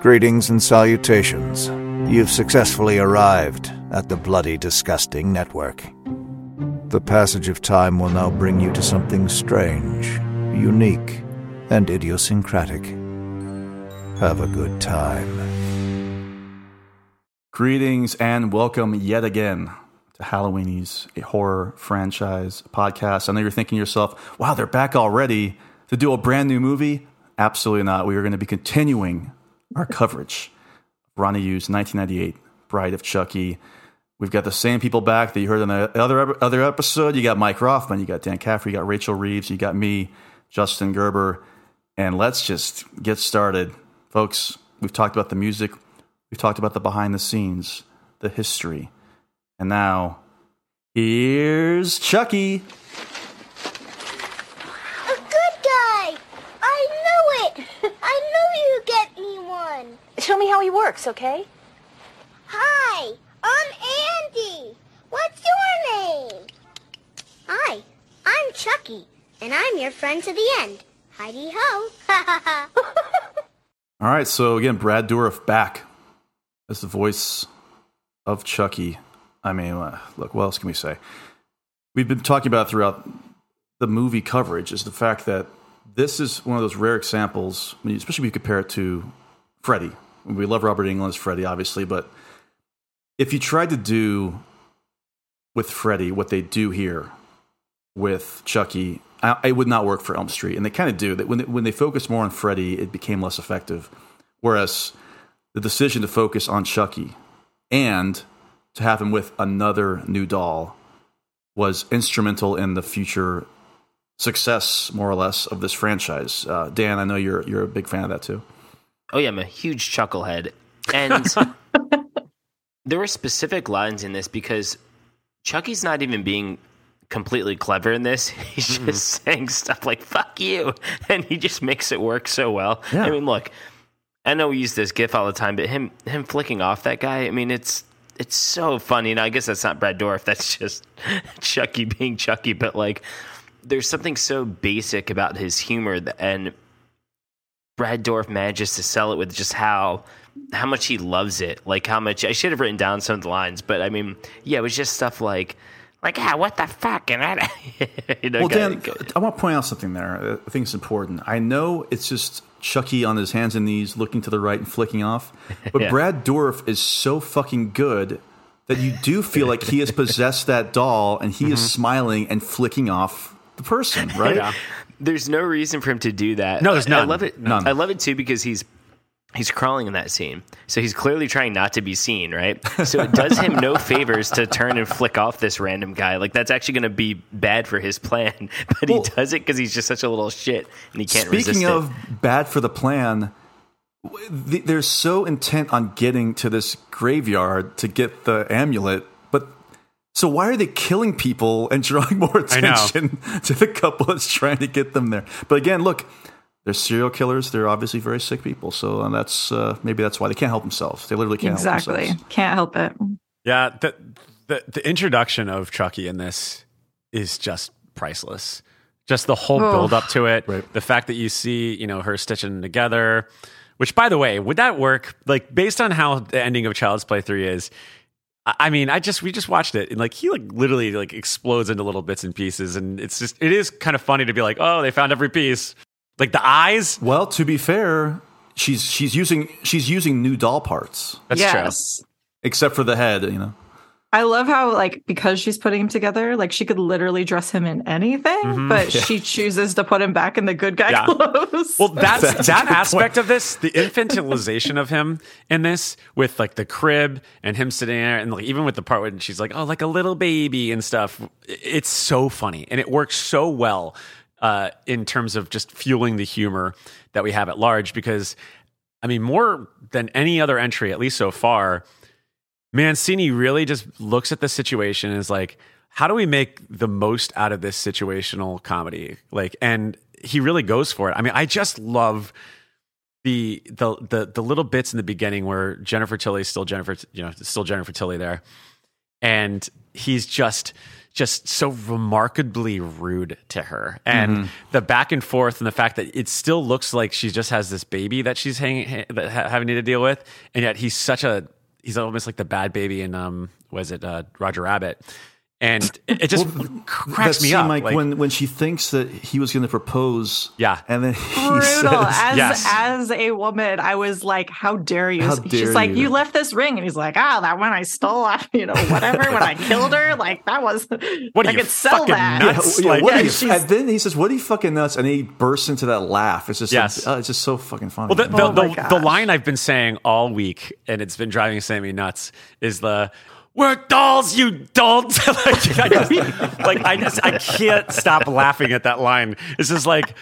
Greetings and salutations. You've successfully arrived at the Bloody Disgusting Network. The passage of time will now bring you to something strange, unique, and idiosyncratic. Have a good time. Greetings and welcome yet again to Halloweenies, a horror franchise podcast. I know you're thinking to yourself, wow, they're back already to do a brand new movie. Absolutely not. We are going to be continuing our coverage of Ronnie Yu's 1998 Bride of Chucky. We've got the same people back that you heard in the other other episode. You got Mike Roffman, you got Dan Caffrey, you got Rachel Reeves, you got me, Justin Gerber, and let's just get started, folks. We've talked about the music, we've talked about the behind the scenes, the history, and now here's Chucky. A good guy! I knew it! I knew you'd get me one! Show me how he works, okay? Hi, I'm Andy. What's your name? Hi, I'm Chucky, and I'm your friend to the end. Heidi ho! All right, so again, Brad Dourif back as the voice of Chucky. I mean, uh, look, what else can we say? We've been talking about throughout the movie coverage is the fact that this is one of those rare examples, especially when you compare it to Freddy. We love Robert Englund as Freddy, obviously, but if you tried to do with Freddy what they do here with Chucky, I, it would not work for Elm Street, and they kind of do. That when they, when they focus more on Freddy, it became less effective. Whereas the decision to focus on Chucky and to have him with another new doll was instrumental in the future success, more or less, of this franchise. Uh, Dan, I know you're you're a big fan of that too. Oh yeah, I'm a huge chucklehead, and there were specific lines in this because Chucky's not even being completely clever in this. He's just saying stuff like "fuck you," and he just makes it work so well. Yeah. I mean, look, I know we use this GIF all the time, but him him flicking off that guy. I mean, it's it's so funny. And I guess that's not Brad Dourif. That's just Chucky being Chucky. But like, there's something so basic about his humor, that, and Brad Dourif manages to sell it with just how how much he loves it. Like how much I should have written down some of the lines, but I mean, yeah, it was just stuff like like ah, what the fuck and I, you know, Well, Dan, I want to point out something there. I think it's important. I know it's just Chucky on his hands and knees, looking to the right and flicking off, but Yeah. Brad Dourif is so fucking good that you do feel like he has possessed that doll and he is smiling and flicking off the person, right? Yeah. there's no reason for him to do that. No, there's I- I love it. None. I love it too because he's he's crawling in that scene, so he's clearly trying not to be seen, right? So it does him no favors to turn and flick off this random guy. Like that's actually going to be bad for his plan, but Well- he does it because he's just such a little shit and he can't resist Speaking it. of bad for the plan, they're so intent on getting to this graveyard to get the amulet, so why are they killing people and drawing more attention to the couple that's trying to get them there? But again, look, they're serial killers. They're obviously very sick people, so that's uh, maybe that's why they can't help themselves. They literally can't help Exactly. themselves. Can't help it. Yeah, the, the the introduction of Chucky in this is just priceless. Just the whole Oh. build up to it, Right. the fact that you see, you know, her stitching them together. Which, by the way, would that work? Like, based on how the ending of Child's Play three is, I I mean, I just we just watched it and like he like literally like explodes into little bits and pieces, and it's just it is kind of funny to be like, oh, they found every piece, like the eyes. Well, to be fair, she's she's using she's using new doll parts, That's yes. except for the head. You know, I love how like because she's putting him together, like she could literally dress him in anything, but she chooses to put him back in the good guy Yeah. clothes. Well, that's, That's that good aspect of this, the infantilization of him in this, with like the crib and him sitting there, and like even with the part when she's like, "Oh, like a little baby" and stuff. It's so funny, and it works so well uh, in terms of just fueling the humor that we have at large. Because, I mean, more than any other entry, at least so far, Mancini really just looks at the situation and is like, how do we make the most out of this situational comedy? Like, and he really goes for it. I mean, I just love the the the the little bits in the beginning where Jennifer Tilly is still Jennifer, you know, still Jennifer Tilly there, and he's just just so remarkably rude to her and mm-hmm. the back and forth and the fact that it still looks like she just has this baby that she's hanging ha- that ha- having to deal with and yet he's such a he's almost like the bad baby in um was it uh, Roger Rabbit and it, it just cracks that me up Mike, like- when when she thinks that he was going to propose. Yeah. and then he brutal. says, As Yes. as a woman, I was like, "How dare you?" How She's dare like, you. "You left this ring," and he's like, "Ah, that one I stole off, you know, whatever. when I killed her, like that was What are I you, could sell fucking that." Nuts? yeah, Like- what Yeah, are you- and then he says, "What are you fucking nuts?" And he bursts into that laugh. It's just, Yes. uh, it's just so fucking funny. Well, the, the, Oh the, the line I've been saying all week, and it's been driving Sammy nuts, is the "We're dolls, you dolls." like, I just, like I just I can't stop laughing at that line. It's just like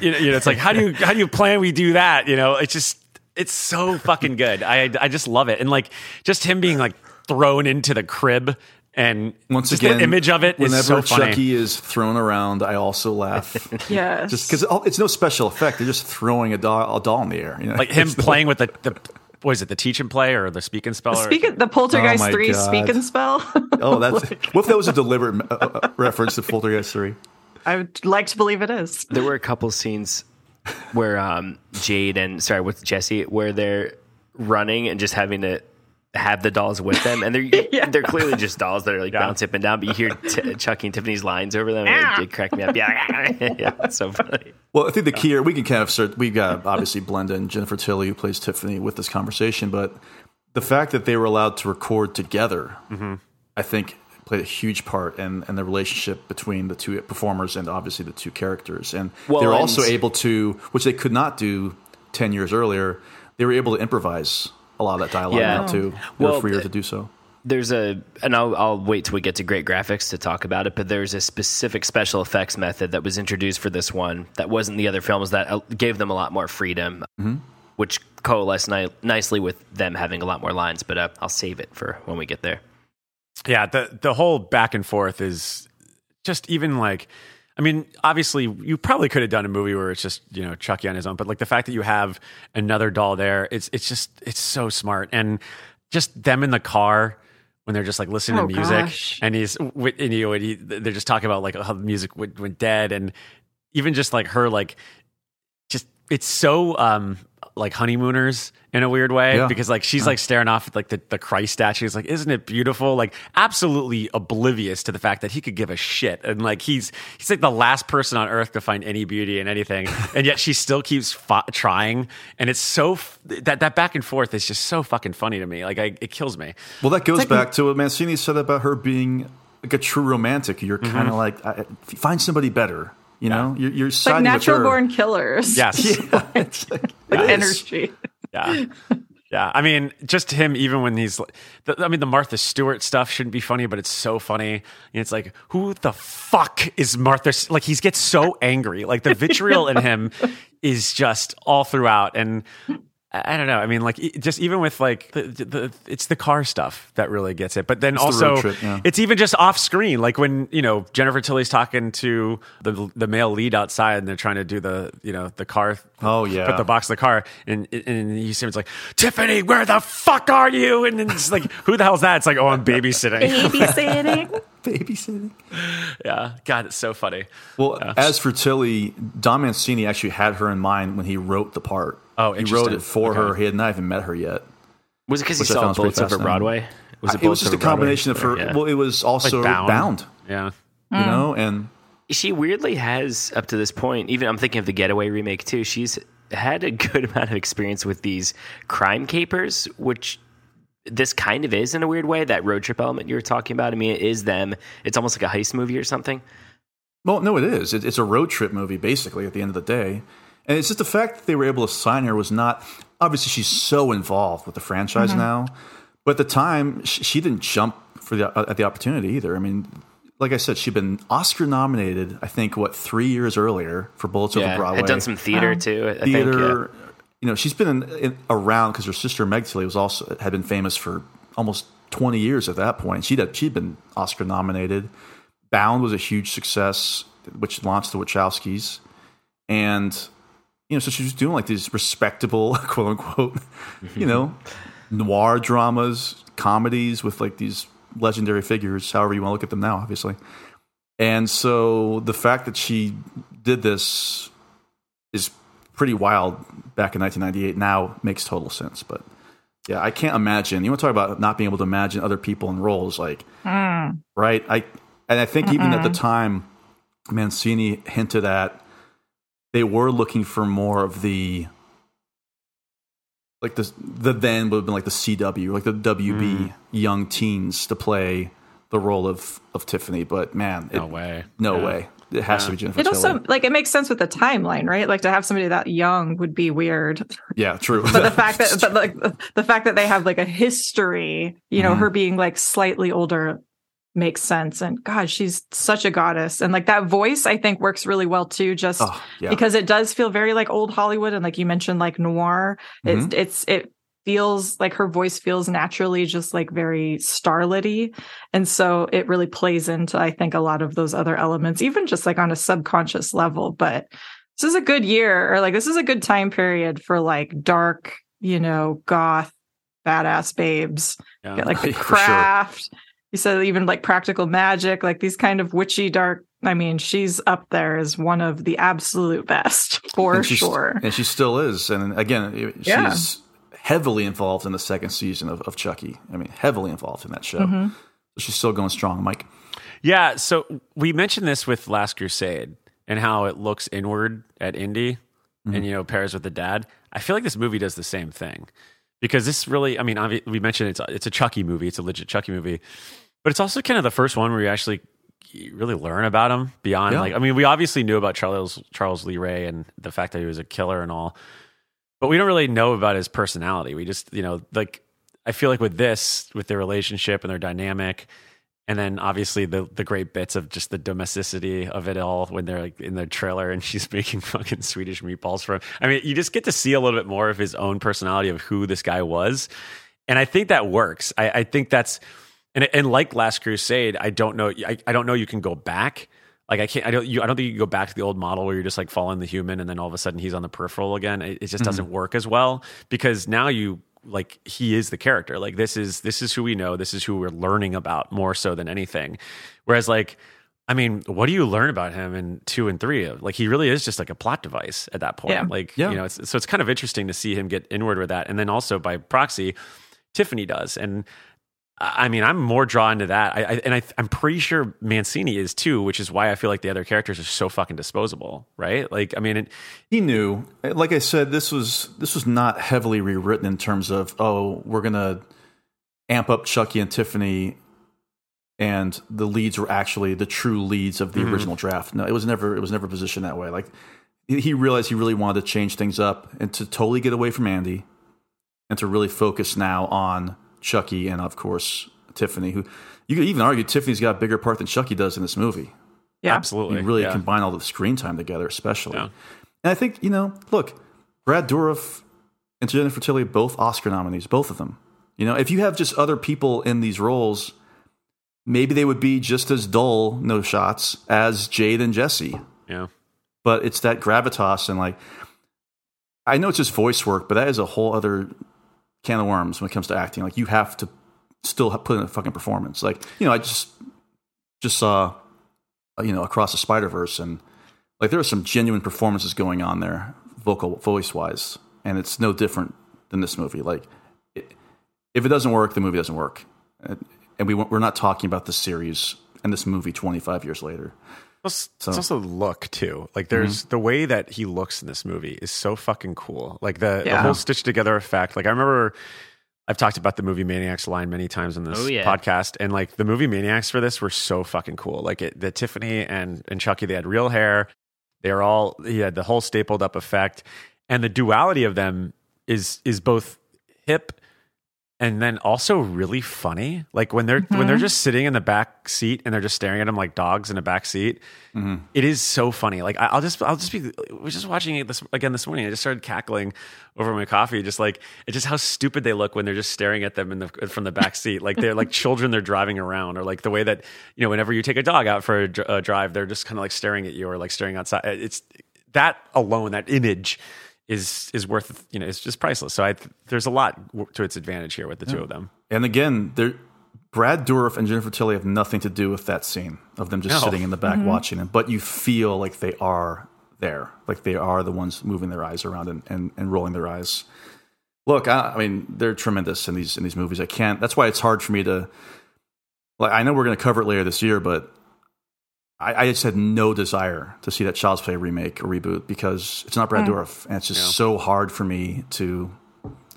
you know, you know, it's like how do you how do you plan we do that? You know, it's just it's so fucking good. I I just love it, and like just him being like thrown into the crib. And Once just again, the image of it whenever so funny. Chucky is thrown around, I also laugh. Yes. just because oh, it's no special effect; they're just throwing a doll, a doll in the air. You know? like him It's no- playing with the, the what is it, the teach and play or the speak and spell? or- Speaking the Poltergeist Oh Three God. speak and spell. Oh, that's what if that was a deliberate uh, uh, reference to Poltergeist Three? I would like to believe it is. There were a couple scenes where um, Jade and sorry with Jesse where they're running and just having to have the dolls with them, and they're Yeah. they're clearly just dolls that are like bouncing up and down. But you hear t- Chucky and Tiffany's lines over them, and it, it cracked me up. Yeah, yeah, it's so funny. Well, I think the key here, we can kind of start, we've got obviously Blenda and Jennifer Tilly, who plays Tiffany, with this conversation, but the fact that they were allowed to record together, mm-hmm. I think, played a huge part in, in the relationship between the two performers and obviously the two characters. And Well, they were and- also able to, which they could not do 10 years earlier, they were able to improvise a lot of that dialogue Yeah. now, too. They were Well, freer to do so. There's a, and I'll, I'll wait till we get to great graphics to talk about it, but there's a specific special effects method that was introduced for this one that wasn't the other films that uh, gave them a lot more freedom, which coalesced ni- nicely with them having a lot more lines. But uh, I'll save it for when we get there. yeah the the whole back and forth is just even like i mean obviously you probably could have done a movie where it's just you know chucky on his own but like the fact that you have another doll there it's it's just it's so smart and just them in the car when they're just like listening Oh, to music gosh. and he's with and, you know, and he, they're just talking about like how the music went, went dead and even just like her like just it's so um like honeymooners in a weird way Yeah. because like she's like staring off at like the, the Christ statue. She's like, isn't it beautiful? Like absolutely oblivious to the fact that he could give a shit. And like he's he's like the last person on earth to find any beauty in anything. and yet she still keeps fi- trying. And it's so f- that that back and forth is just so fucking funny to me. Like I, it kills me. Well, that goes like- back to what Mancini said about her being like a true romantic. You're Mm-hmm. kind of like, find somebody better. You know, you're, you're Like natural born killers. Yes. It's like, Like energy. Yeah. Yeah, I mean, just him. Even when he's, the, I mean, the Martha Stewart stuff shouldn't be funny, but it's so funny. And it's like, who the fuck is Martha? Like, he gets so angry. Like the vitriol in him is just all throughout. And I I don't know. I mean, like, just even with like the, the it's the car stuff that really gets it. But then the also, road trip, yeah. it's even just off screen. Like when you know Jennifer Tilly's talking to the the male lead outside, and they're trying to do the you know the car. Oh, yeah. put the box in the car, and and he seems like Tiffany, where the fuck are you? And then it's like, who the hell's that? It's like, oh, I'm babysitting. Babysitting. babysitting. yeah, God, it's so funny. Well, as for Tilly, Don Mancini actually had her in mind when he wrote the part. Oh, he wrote it for her. He had not even met her yet. Was it because he Which I saw found pretty Bullets Over fascinating. Broadway? Was it It was just a Over Broadway? combination of her. Yeah. Well, it was also Like bound. bound. Yeah, you mm. know, and she weirdly has up to this point even i'm thinking of the getaway remake too she's had a good amount of experience with these crime capers which this kind of is in a weird way that road trip element you were talking about i mean it is them it's almost like a heist movie or something well, no, it is. It, it's a road trip movie, basically. At the end of the day, and it's just the fact that they were able to sign her was not obviously she's so involved with the franchise mm-hmm. now, but at the time she, she didn't jump for the at the opportunity either. I mean. Like I said, she'd been Oscar nominated. I think what three years earlier for Bullets Over yeah Broadway. had done some theater uh-huh. too i think theater. You know, she's been in, in, around because her sister Meg Tilly was also had been famous for almost twenty years at that point. She'd had, she'd been Oscar nominated. Bound was a huge success, which launched the Wachowskis, and you know, so she was doing like these respectable, quote unquote, you know, noir dramas, comedies with like these legendary figures, however you want to look at them now, obviously. And so the fact that she did this is pretty wild back in 1998 now makes total sense. But yeah, I can't imagine. You want to talk about not being able to imagine other people in roles, like Mm. right? I and I think even at the time, Mancini hinted at they were looking for more of the like the the then would have been like the CW, like the WB young teens to play the role of of Tiffany. But man, No way. no Yeah. way, it has to be Jennifer. It also Tilly. like it makes sense with the timeline, right? Like to have somebody that young would be weird. yeah, true. But the fact that but like the fact that they have like a history, you know, Mhm. her being like slightly older makes sense. And God, she's such a goddess. And like that voice, I think works really well too, just oh, yeah. because it does feel very like old Hollywood and like you mentioned, like noir. Mm-hmm. It's it's it feels like her voice feels naturally just like very starlety. And so it really plays into, I think, a lot of those other elements, even just like on a subconscious level. But this is a good year, or like this is a good time period for like dark, you know, goth, badass babes. Yeah. Get like the craft. sure. Craft. You said even like practical magic, like these kind of witchy dark. I mean, she's up there as one of the absolute best for and she's- sure. and she still is. And again, she's Yeah. heavily involved in the second season of, of Chucky. I mean, heavily involved in that show. Mm-hmm. So she's still going strong, Mike. Yeah, so we mentioned this with Last Crusade and how it looks inward at Indy and you know pairs with the dad. I feel like this movie does the same thing because this really, I mean, we mentioned it's a, it's a Chucky movie, it's a legit Chucky movie, but it's also kind of the first one where you actually really learn about him beyond Yeah. like I mean, we obviously knew about Charles Charles Lee Ray and the fact that he was a killer and all, but we don't really know about his personality. We just, you know, like I feel like with this, with their relationship and their dynamic, and then obviously the the great bits of just the domesticity of it all when they're like in the trailer and she's making fucking Swedish meatballs for him. I mean, you just get to see a little bit more of his own personality of who this guy was, and I think that works. I, I think that's and and like Last Crusade, I don't know. I, I don't know. You can go back. Like I can't. I don't. You, I don't think you can go back to the old model where you're just like following the human, and then all of a sudden he's on the peripheral again. It, it just mm-hmm. doesn't work as well because now you like he is the character. Like this is this is who we know. This is who we're learning about more so than anything. Whereas like. I mean, what do you learn about him in two and three? Like, he really is just like a plot device at that point. Yeah. Like, Yeah. you know, it's, so it's kind of interesting to see him get inward with that. And then also by proxy, Tiffany does. And I mean, I'm more drawn to that. I, I and I, I'm pretty sure Mancini is too, which is why I feel like the other characters are so fucking disposable, right? Like, I mean, it, He knew. Like I said, this was this was not heavily rewritten in terms of oh, we're gonna amp up Chucky and Tiffany, and the leads were actually the true leads of the Mm-hmm. original draft. No, it was never it was never positioned that way. Like he realized he really wanted to change things up and to totally get away from Andy, and to really focus now on Chucky and of course Tiffany, who you could even argue Tiffany's got a bigger part than Chucky does in this movie. Yeah. absolutely. You really yeah. combine all the screen time together, especially. Yeah. And I think, you know, look, Brad Dourif and Jennifer Tilly, both Oscar nominees, both of them. You know, if you have just other people in these roles, maybe they would be just as dull, no shots, as Jade and Jesse. Yeah. But it's that gravitas and like, I know it's just voice work, but that is a whole other can of worms when it comes to acting. Like, you have to still put in a fucking performance. Like, you know, I just just saw, uh, you know, across the Spider Verse, and like there are some genuine performances going on there, vocal voice wise, and it's no different than this movie. Like, it, if it doesn't work, the movie doesn't work, and, and we we're not talking about the series and this movie twenty five years later. It's, So- it's also the look too. Like there's mm-hmm. the way that he looks in this movie is so fucking cool. Like the, the whole stitched together effect. Like I remember I've talked about the movie Maniacs line many times in this Oh, yeah. podcast, and like the movie Maniacs for this were so fucking cool. Like it, the Tiffany and and Chucky, they had real hair. They are all he had the whole stapled up effect, and the duality of them is is both hip and then also really funny. Like when they're when they're mm-hmm. just sitting in the back seat and they're just staring at him like dogs in a back seat. Mm-hmm. It is so funny. Like I- I'll just I'll just be just watching it this again this morning. I just started cackling over my coffee. Just like it's just how stupid they look when they're just staring at them in the from the back seat. Like they're like children they're driving around, or like the way that you know whenever you take a dog out for a, a drive, they're just kind of like staring at you or like staring outside. It's that alone, that image is is worth you know it's just priceless. So I there's a lot to its advantage here with the two of them. And again, they're Brad Dourif and Jennifer Tilly have nothing to do with that scene of them just No. sitting in the back mm-hmm. watching him, but you feel like they are there, like they are the ones moving their eyes around and, and, and rolling their eyes. Look, I, I mean, they're tremendous in these in these movies. I can't. That's why it's hard for me to. Like, I know we're going to cover it later this year, but I, I just had no desire to see that Child's Play remake or reboot because it's not Brad Dourif, and it's just so hard for me to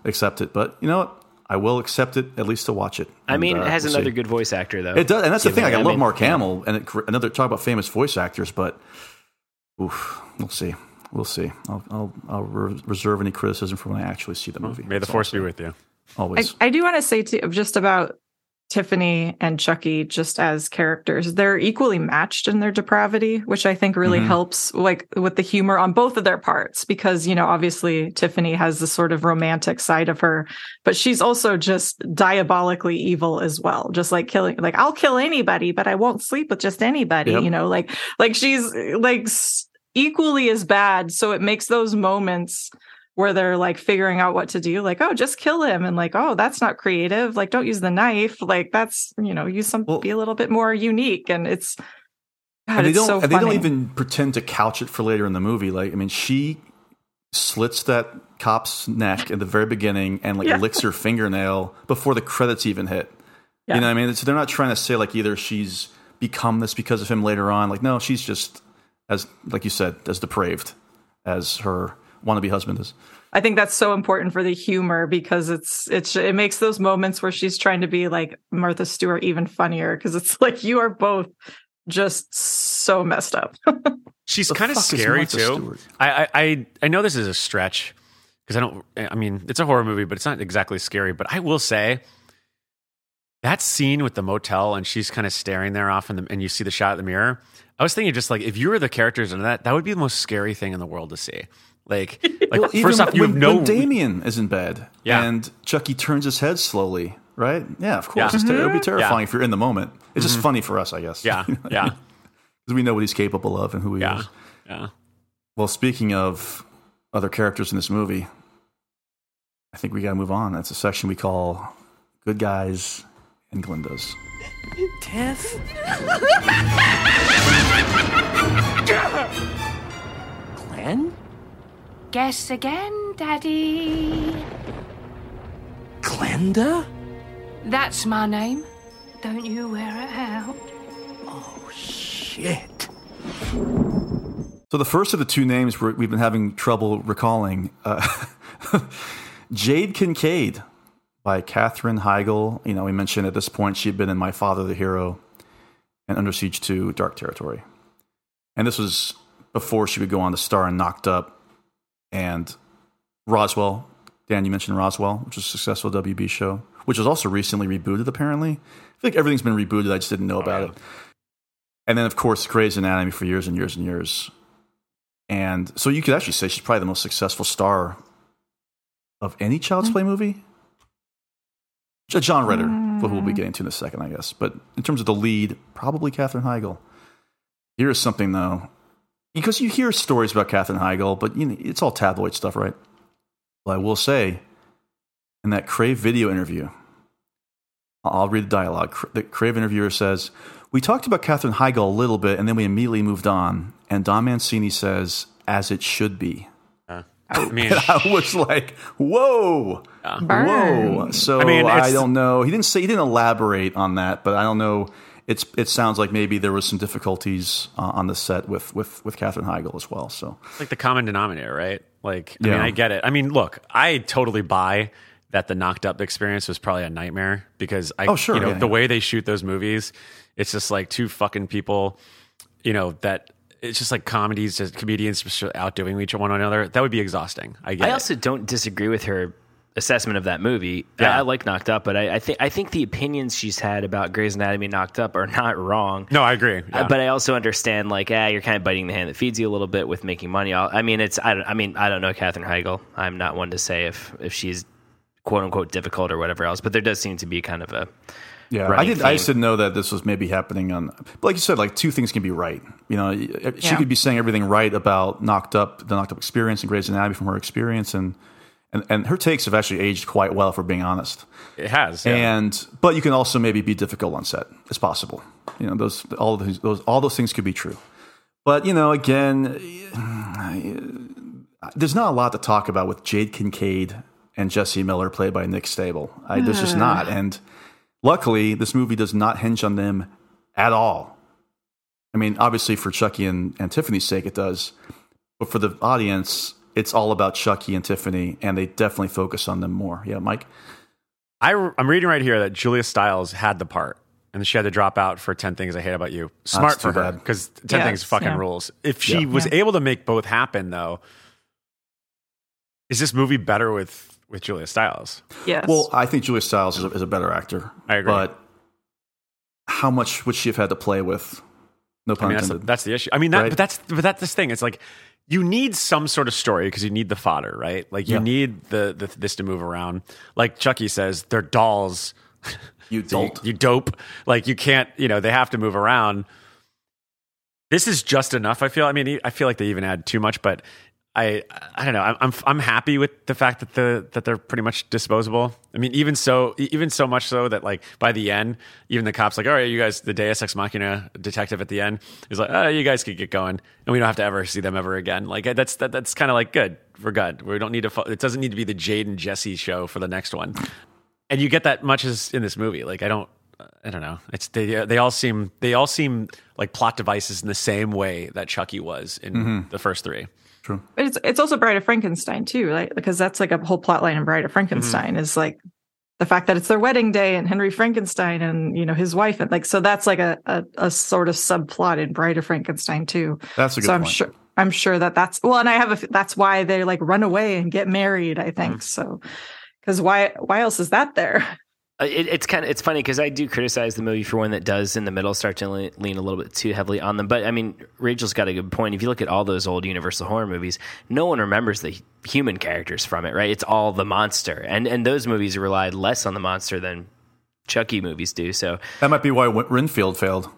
accept it. But you know what? I will accept it at least to watch it. I And, mean, uh, it has we'll another see. good voice actor though. It does, and that's the thing. Like, I, I love mean, Mark Hamill, and it, another talk about famous voice actors, but oof, we'll see. We'll see. I'll, I'll, I'll re- reserve any criticism for when I actually see the movie. May the That's all force be with you. I, Always. I do want to say too, just about Tiffany and Chucky, just as characters, they're equally matched in their depravity, which I think really Mhm. helps, like with the humor on both of their parts. Because you know, obviously, Tiffany has the sort of romantic side of her, but she's also just diabolically evil as well. Just like killing, like I'll kill anybody, but I won't sleep with just anybody. Yep. You know, like like she's like equally as bad. So it makes those moments where they're like figuring out what to do like oh just kill him and like oh that's not creative like don't use the knife like that's you know use some Well- be a little bit more unique and it's God, and they don't so and they don't even pretend to couch it for later in the movie like i mean she slits that cop's neck at the very beginning and like Yeah. licks her fingernail before the credits even hit Yeah. you know what i mean so they're not trying to say like either she's become this because of him later on like no she's just as like you said as depraved as her wannabe husband is i think that's so important for the humor because it's it's it makes those moments where she's trying to be like martha stewart even funnier because it's like you are both just so messed up She's kind of scary too. Stewart? I, I I I know this is a stretch because I don't. I mean, it's a horror movie, but it's not exactly scary. But I will say that scene with the motel and she's kind of staring there off, in the, and you see the shot of the mirror. I was thinking, just like if you were the characters in that, that would be the most scary thing in the world to see. Like, like Well, first even off, you when, have no. when Damien is in bed Yeah. and Chucky turns his head slowly, right? Yeah, of course. Yeah. It's ter- it would be terrifying Yeah. if you're in the moment. It's just mm-hmm. funny for us, I guess. yeah, yeah, Because we know what he's capable of and who he yeah, is. yeah. Well, speaking of other characters in this movie, I think we got to move on. That's a section we call Good Guys and Glindas. Tiff? Glenn? Guess again, Daddy. Glenda? That's my name. Don't you wear it out. Oh, shit. So the first of the two names we're, we've been having trouble recalling uh, Jade Kincaid by Katherine Heigl. You know, we mentioned at this point she'd been in My Father the Hero and Under Siege 2 Dark Territory. And this was before she would go on to star in Knocked Up and Roswell. Dan, you mentioned Roswell, which was a successful WB show, which was also recently rebooted, apparently. I feel like everything's been rebooted. I just didn't know oh, about yeah. it. And then, of course, Grey's Anatomy for years and years and years. And so you could actually say she's probably the most successful star of any Child's Play hmm. movie. John Ritter, who we'll be hmm. getting to in a second, I guess. But in terms of the lead, probably Katherine Heigl. Here's something, though. Because you hear stories about Katherine Heigl, but you know, it's all tabloid stuff, right? But I will say, in that Crave video interview, I'll read the dialogue. The Crave interviewer says, We talked about Katherine Heigl a little bit, and then we immediately moved on. And Don Mancini says, As it should be. I mean, I was like, Whoa. Whoa. So I I, mean, it's- don't know. He didn't say, he didn't elaborate on that, but I don't know. It's, it sounds like maybe there was some difficulties uh, on the set with, with, with Katherine Heigl as well. So like the common denominator, right? Like, I Yeah. mean, I get it. I mean, look, I totally buy that the knocked up experience was probably a nightmare because I, Oh, sure, you know, yeah, the yeah. way they shoot those movies, it's just like two fucking people, you know, that it's just like comedies, just comedians just outdoing each other one another. That would be exhausting. I get I it. also don't disagree with her assessment of that movie. Yeah. I, I like Knocked Up, but I, I think I think the opinions she's had about Grey's Anatomy Knocked Up are not wrong. no, I agree. Uh, But I also understand, like, ah, you're kind of biting the hand that feeds you a little bit with making money. I'll, I mean, it's, I, don't, I mean, I don't know Katherine Heigl. I'm not one to say if if she's quote unquote difficult or whatever else. But there does seem to be kind of a Yeah, I running did. I theme. just didn't know that this was maybe happening on. But like you said, like two things can be right. You know, she Yeah. could be saying everything right about knocked up, the knocked up experience and Grey's Anatomy from her experience, and and and her takes have actually aged quite well, if we're being honest. It has. yeah. And but you can also maybe be difficult on set. It's possible. You know, those all of those, those all those things could be true. But you know, again, there's not a lot to talk about with Jade Kincaid and Jesse Miller, played by Nick Stabile. I, there's just not. Hmm. And luckily, this movie does not hinge on them at all. I mean, obviously, for Chucky and, and Tiffany's sake, it does. But for the audience, it's all about Chucky and Tiffany, and they definitely focus on them more. Yeah, Mike? I, am reading right here that Julia Stiles had the part and she had to drop out for 10 Things I Hate About You. Smart That's for her because 10 Yes, Things fucking yeah. rules. If she Yeah. was Yeah. able to make both happen, though, is this movie better with, with Julia Stiles? Yes. Well, I think Julia Stiles is a, is a better actor. I agree. But how much would she have had to play with? No I pun mean, that's the, intended. that's the issue. I mean, that, Right. but that's but that's this thing. It's like you need some sort of story because you need the fodder, right? Like you Yeah. need the, the this to move around. Like Chucky says, they're dolls. you So you- dolt. You, dope. Like you can't, you know, they have to move around. This is just enough. I feel. I mean, I feel like they even add too much, but I, I don't know. I'm, I'm, I'm happy with the fact that the that they're pretty much disposable. I mean, even so, even so much so that like by the end, even the cops like, oh, all right, you guys, the Deus Ex Machina detective at the end is like, oh, you guys could get going, and we don't have to ever see them ever again. Like uh, that's that, that's kind of like good. We're good. We don't need to. fo- It doesn't need to be the Jade and Jesse show for the next one and you get that much as in this movie. Like I don't, I don't know. It's they uh, they all seem they all seem like plot devices in the same way that Chucky was in mm-hmm. the first three. True. But it's it's also Bride of Frankenstein too, right? because that's like a whole plot line in Bride of Frankenstein Mm-hmm. is like the fact that it's their wedding day and Henry Frankenstein and you know his wife and like so that's like a a, a sort of subplot in Bride of Frankenstein too. That's a good so I'm point. sure I'm sure that that's well, and I have a that's why they like run away and get married. I think so because why why else is that there? Uh, It, it's kind of it's funny because I do criticize the movie for one that does in the middle start to lean, lean a little bit too heavily on them. But I mean, Rachel's got a good point. If you look at all those old Universal horror movies, no one remembers the human characters from it, right? It's all the monster, and and those movies relied less on the monster than Chucky movies do. So That might be why Renfield failed.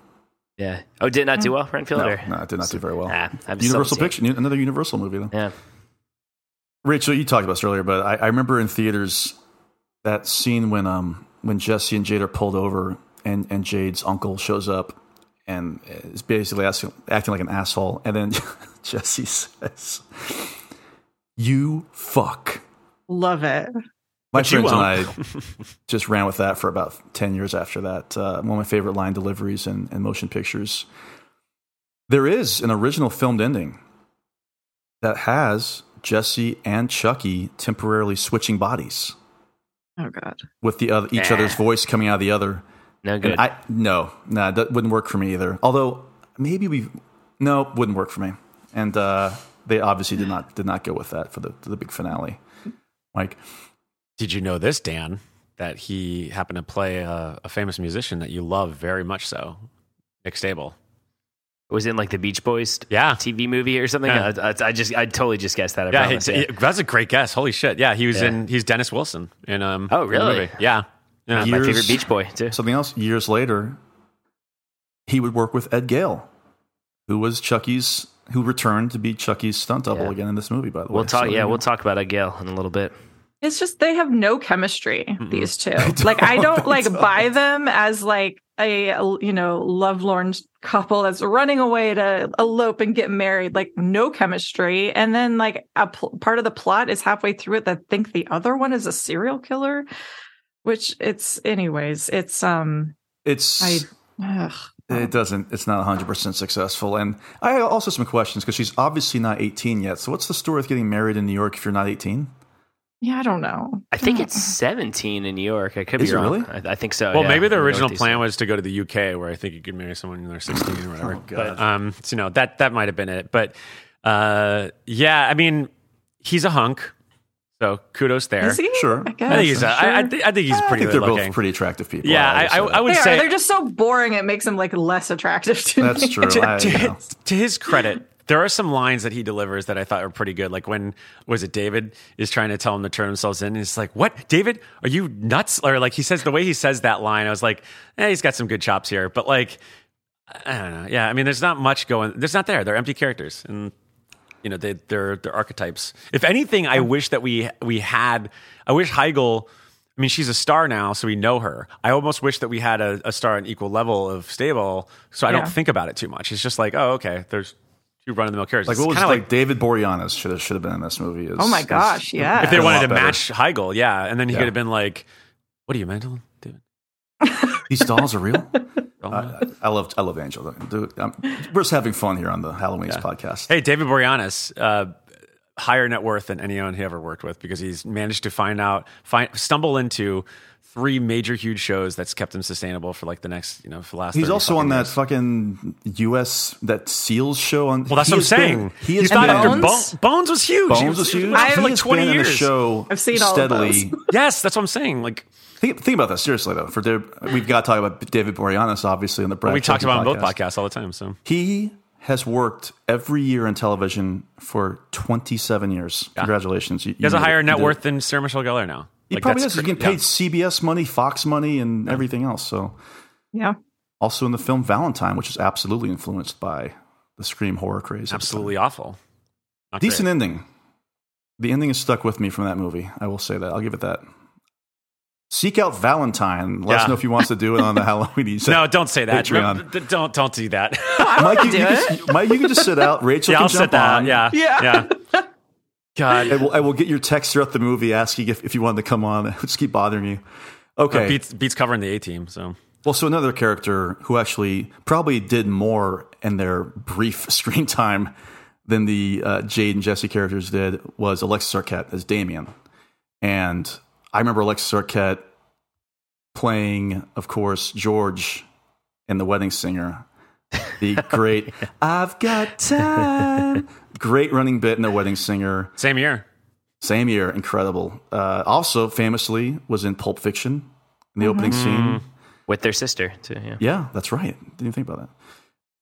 yeah. Oh, did it not do well, Renfield? No, no, it did not do very well. Ah, Universal still- Picture, another Universal movie though. Yeah. Rachel, you talked about this earlier, but I, I remember in theaters that scene when um when Jesse and Jade are pulled over and and Jade's uncle shows up and is basically asking, acting like an asshole, and then Jesse says, "You fuck." Love it. My But friends and. I just ran with that for about 10 years after that. Uh, one of my favorite line deliveries in, in motion pictures. There is an original filmed ending that has Jesse and Chucky temporarily switching bodies Oh god. with the other, each other's voice coming out of the other. No good. And I no, no, that wouldn't work for me either. Although maybe we no, wouldn't work for me. And uh, they obviously did not did not go with that for the the big finale. Mike, Did you know this, Dan? That he happened to play a, a famous musician that you love very much. So, Nick Stabile. Was in like the Beach Boys Yeah. TV movie or something? Yeah. I, I- I just I totally just guessed that. I Yeah, promise, he- yeah. he- that's a great guess. Holy shit! Yeah, he was Yeah. in. He's Dennis Wilson in. Um, Oh, in really? movie. Yeah, yeah. You- my favorite Beach Boy too. something else. Years later, he would work with Ed Gale, who was Chucky's, who returned to be Chucky's stunt double Yeah. again in this movie. By the way, We'll talk. So, yeah, you we'll talk about Ed Gale in a little bit. It's just they have no chemistry. These two, like I don't, don't like don't. buy them as like a you know lovelorn couple that's running away to elope and get married. Like no chemistry, and then like a pl- part of the plot is halfway through it that think the other one is a serial killer, which it's anyways. It's um It's I ugh. it doesn't. It's not 100 percent successful. And I have also some questions because she's obviously not 18 yet. So what's the story with getting married in New York if you're not 18? Yeah I don't know. I think it's 17 in New York. I could Is be it wrong. really? I, I think so. Well, yeah. maybe the I know what original they plan was to go to the UK, where I think you could marry someone when they're 16 or whatever. Oh, God. But um, so, you know that that might have been it. But uh, yeah, I mean, he's a hunk, so kudos there. Is he? Sure. I, guess. I think he's. A, I, I, Sure. thi- I think he's I pretty think they're looking. both pretty attractive people. yeah, I, I, would say I would They are. say They're just so boring. It makes them like less attractive to me. That's me. true. I, to, you know. his, to his credit, there are some lines that he delivers that I thought were pretty good. Like when was it David is trying to tell him to turn themselves in, and he's like, "What, David? Are you nuts?" Or like he says the way he says that line, I was like, "Eh, he's got some good chops here." But like, I don't know. Yeah, I mean, there's not much going. There's not there. They're empty characters, and You know, they, they're they're archetypes. If anything, I wish that we we had. I wish Heigl. I mean, she's a star now, so we know her. I almost wish that we had a, a star on equal level of Stabile, so I Yeah. don't think about it too much. It's just like, oh, okay, there's two run of the mill characters. Like what was kinda like, David Boreanaz should have should have been in this movie. Is- Oh my is- gosh, yeah. if they wanted to better. match Heigl, yeah, and then he Yeah. could have been like, "What are you mental, David?" These dolls are real. Oh, I, I love I love Angel. Dude, I'm, we're just having fun here on the Halloween's podcast. Hey, David Boreanaz, uh, higher net worth than anyone he ever worked with because he's managed to find out, find, stumble into three major huge shows that's kept him sustainable for like the next, you know, for the last. He's also on fucking that years. fucking U.S. that Seals show on. Well, that's what I'm has been- saying. he you has been- after Bones? Bones, Bones was huge. Bones was huge. I have, like 20 been in years. the show I've seen all of steadily. those. Yes, that's what I'm saying. Like Think, think about that seriously though. For Dave, we've got to talk about David Boreanaz, obviously, on the Brad we talked Chucky about on both podcasts all the time. So He has worked every year in television for 27 years. Congratulations. You, he has a higher net worth than Sarah Michelle Gellar now. He Like, probably that's does. He's cra- getting yeah. paid CBS money, Fox money, and everything else. So, Yeah. also in the film Valentine, which is absolutely influenced by the Scream horror craze. at the time. Absolutely awful. Not Decent great. ending. The ending is stuck with me from that movie. I will say that. I'll give it that. Seek out Valentine. Let us know if he wants to do it on the Halloween. No, don't say that. Patreon. D- don't don't do that. Mike, you, do you can, Mike, you can just sit out. Rachel yeah, can I'll jump sit that. on. Yeah, Yeah. yeah. God, I will, I will get your text throughout the movie asking if, if you wanted to come on. Would just keep bothering you. Okay. beats beats covering the A team. So Well, so another character who actually probably did more in their brief screen time than the uh, Jade and Jesse characters did was Alexis Arquette as Damien. And I remember Alexis Arquette playing, of course, George in The Wedding Singer. The great, I've got time. Great running bit in The Wedding Singer. same year. Same year, incredible. Uh, also, famously, was in Pulp Fiction in the opening scene. with their sister too. Yeah. Yeah, that's right. Didn't even think about that.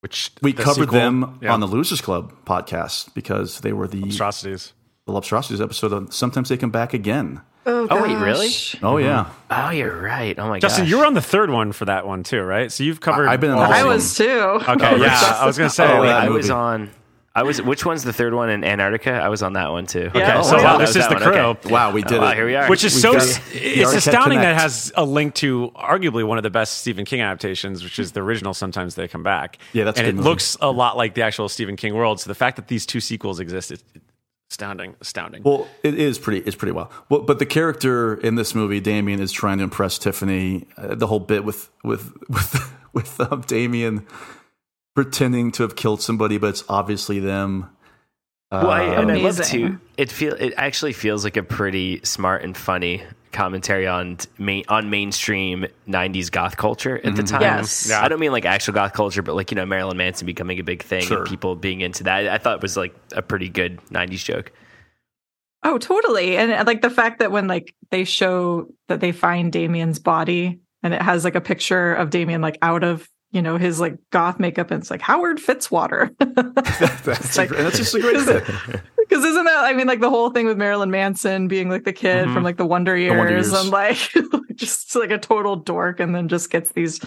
Which We the covered sequel- them yeah. on the Losers Club podcast because they were the atrocities. the Lobstrosities episode of Sometimes They Come Back Again. Oh, Oh, wait, really? Oh, yeah. Oh, you're right. Oh my god, Justin, gosh. you were on the third one for that one too, right? So you've covered. I- I've been in all all I of of them. was too. them. Okay, oh, yeah. I was gonna say. Oh, wait, I was on. I was. Which one's the third one in Antarctica? I was on that one too. Okay, Yeah. so Oh, wow, this is the that crew. Okay. Wow, we did wow, it. here we are. Which is We've so. got It's Arquette astounding that Connect. has a link to arguably one of the best Stephen King adaptations, which is the original. Sometimes they come back. Yeah, that's a and good it movie. looks a lot like the actual Stephen King world. So the fact that these two sequels exist is astounding. Astounding. Well, it is pretty. It's pretty well. But the character in this movie, Damien, is trying to impress Tiffany. Uh, the whole bit with with with with um, Damien pretending to have killed somebody, but it's obviously them. Well, I, and I love Amazing. to. It feel. It actually feels like a pretty smart and funny commentary on main, on mainstream '90s goth culture at the time. Yes. Yeah. I don't mean like actual goth culture, but like you know Marilyn Manson becoming a big thing Sure. and people being into that. I thought it was like a pretty good '90s joke. Oh, totally. And uh, like the fact that when like they show that they find Damien's body and it has like a picture of Damien like out of, you know, his like goth makeup and it's like Howard Fitzwater. That's, like- a, that's just a great bit. Because isn't that I mean like the whole thing with Marilyn Manson being like the kid Mhm. from like the Wonder Years, Wonder Years. and like just like a total dork and then just gets these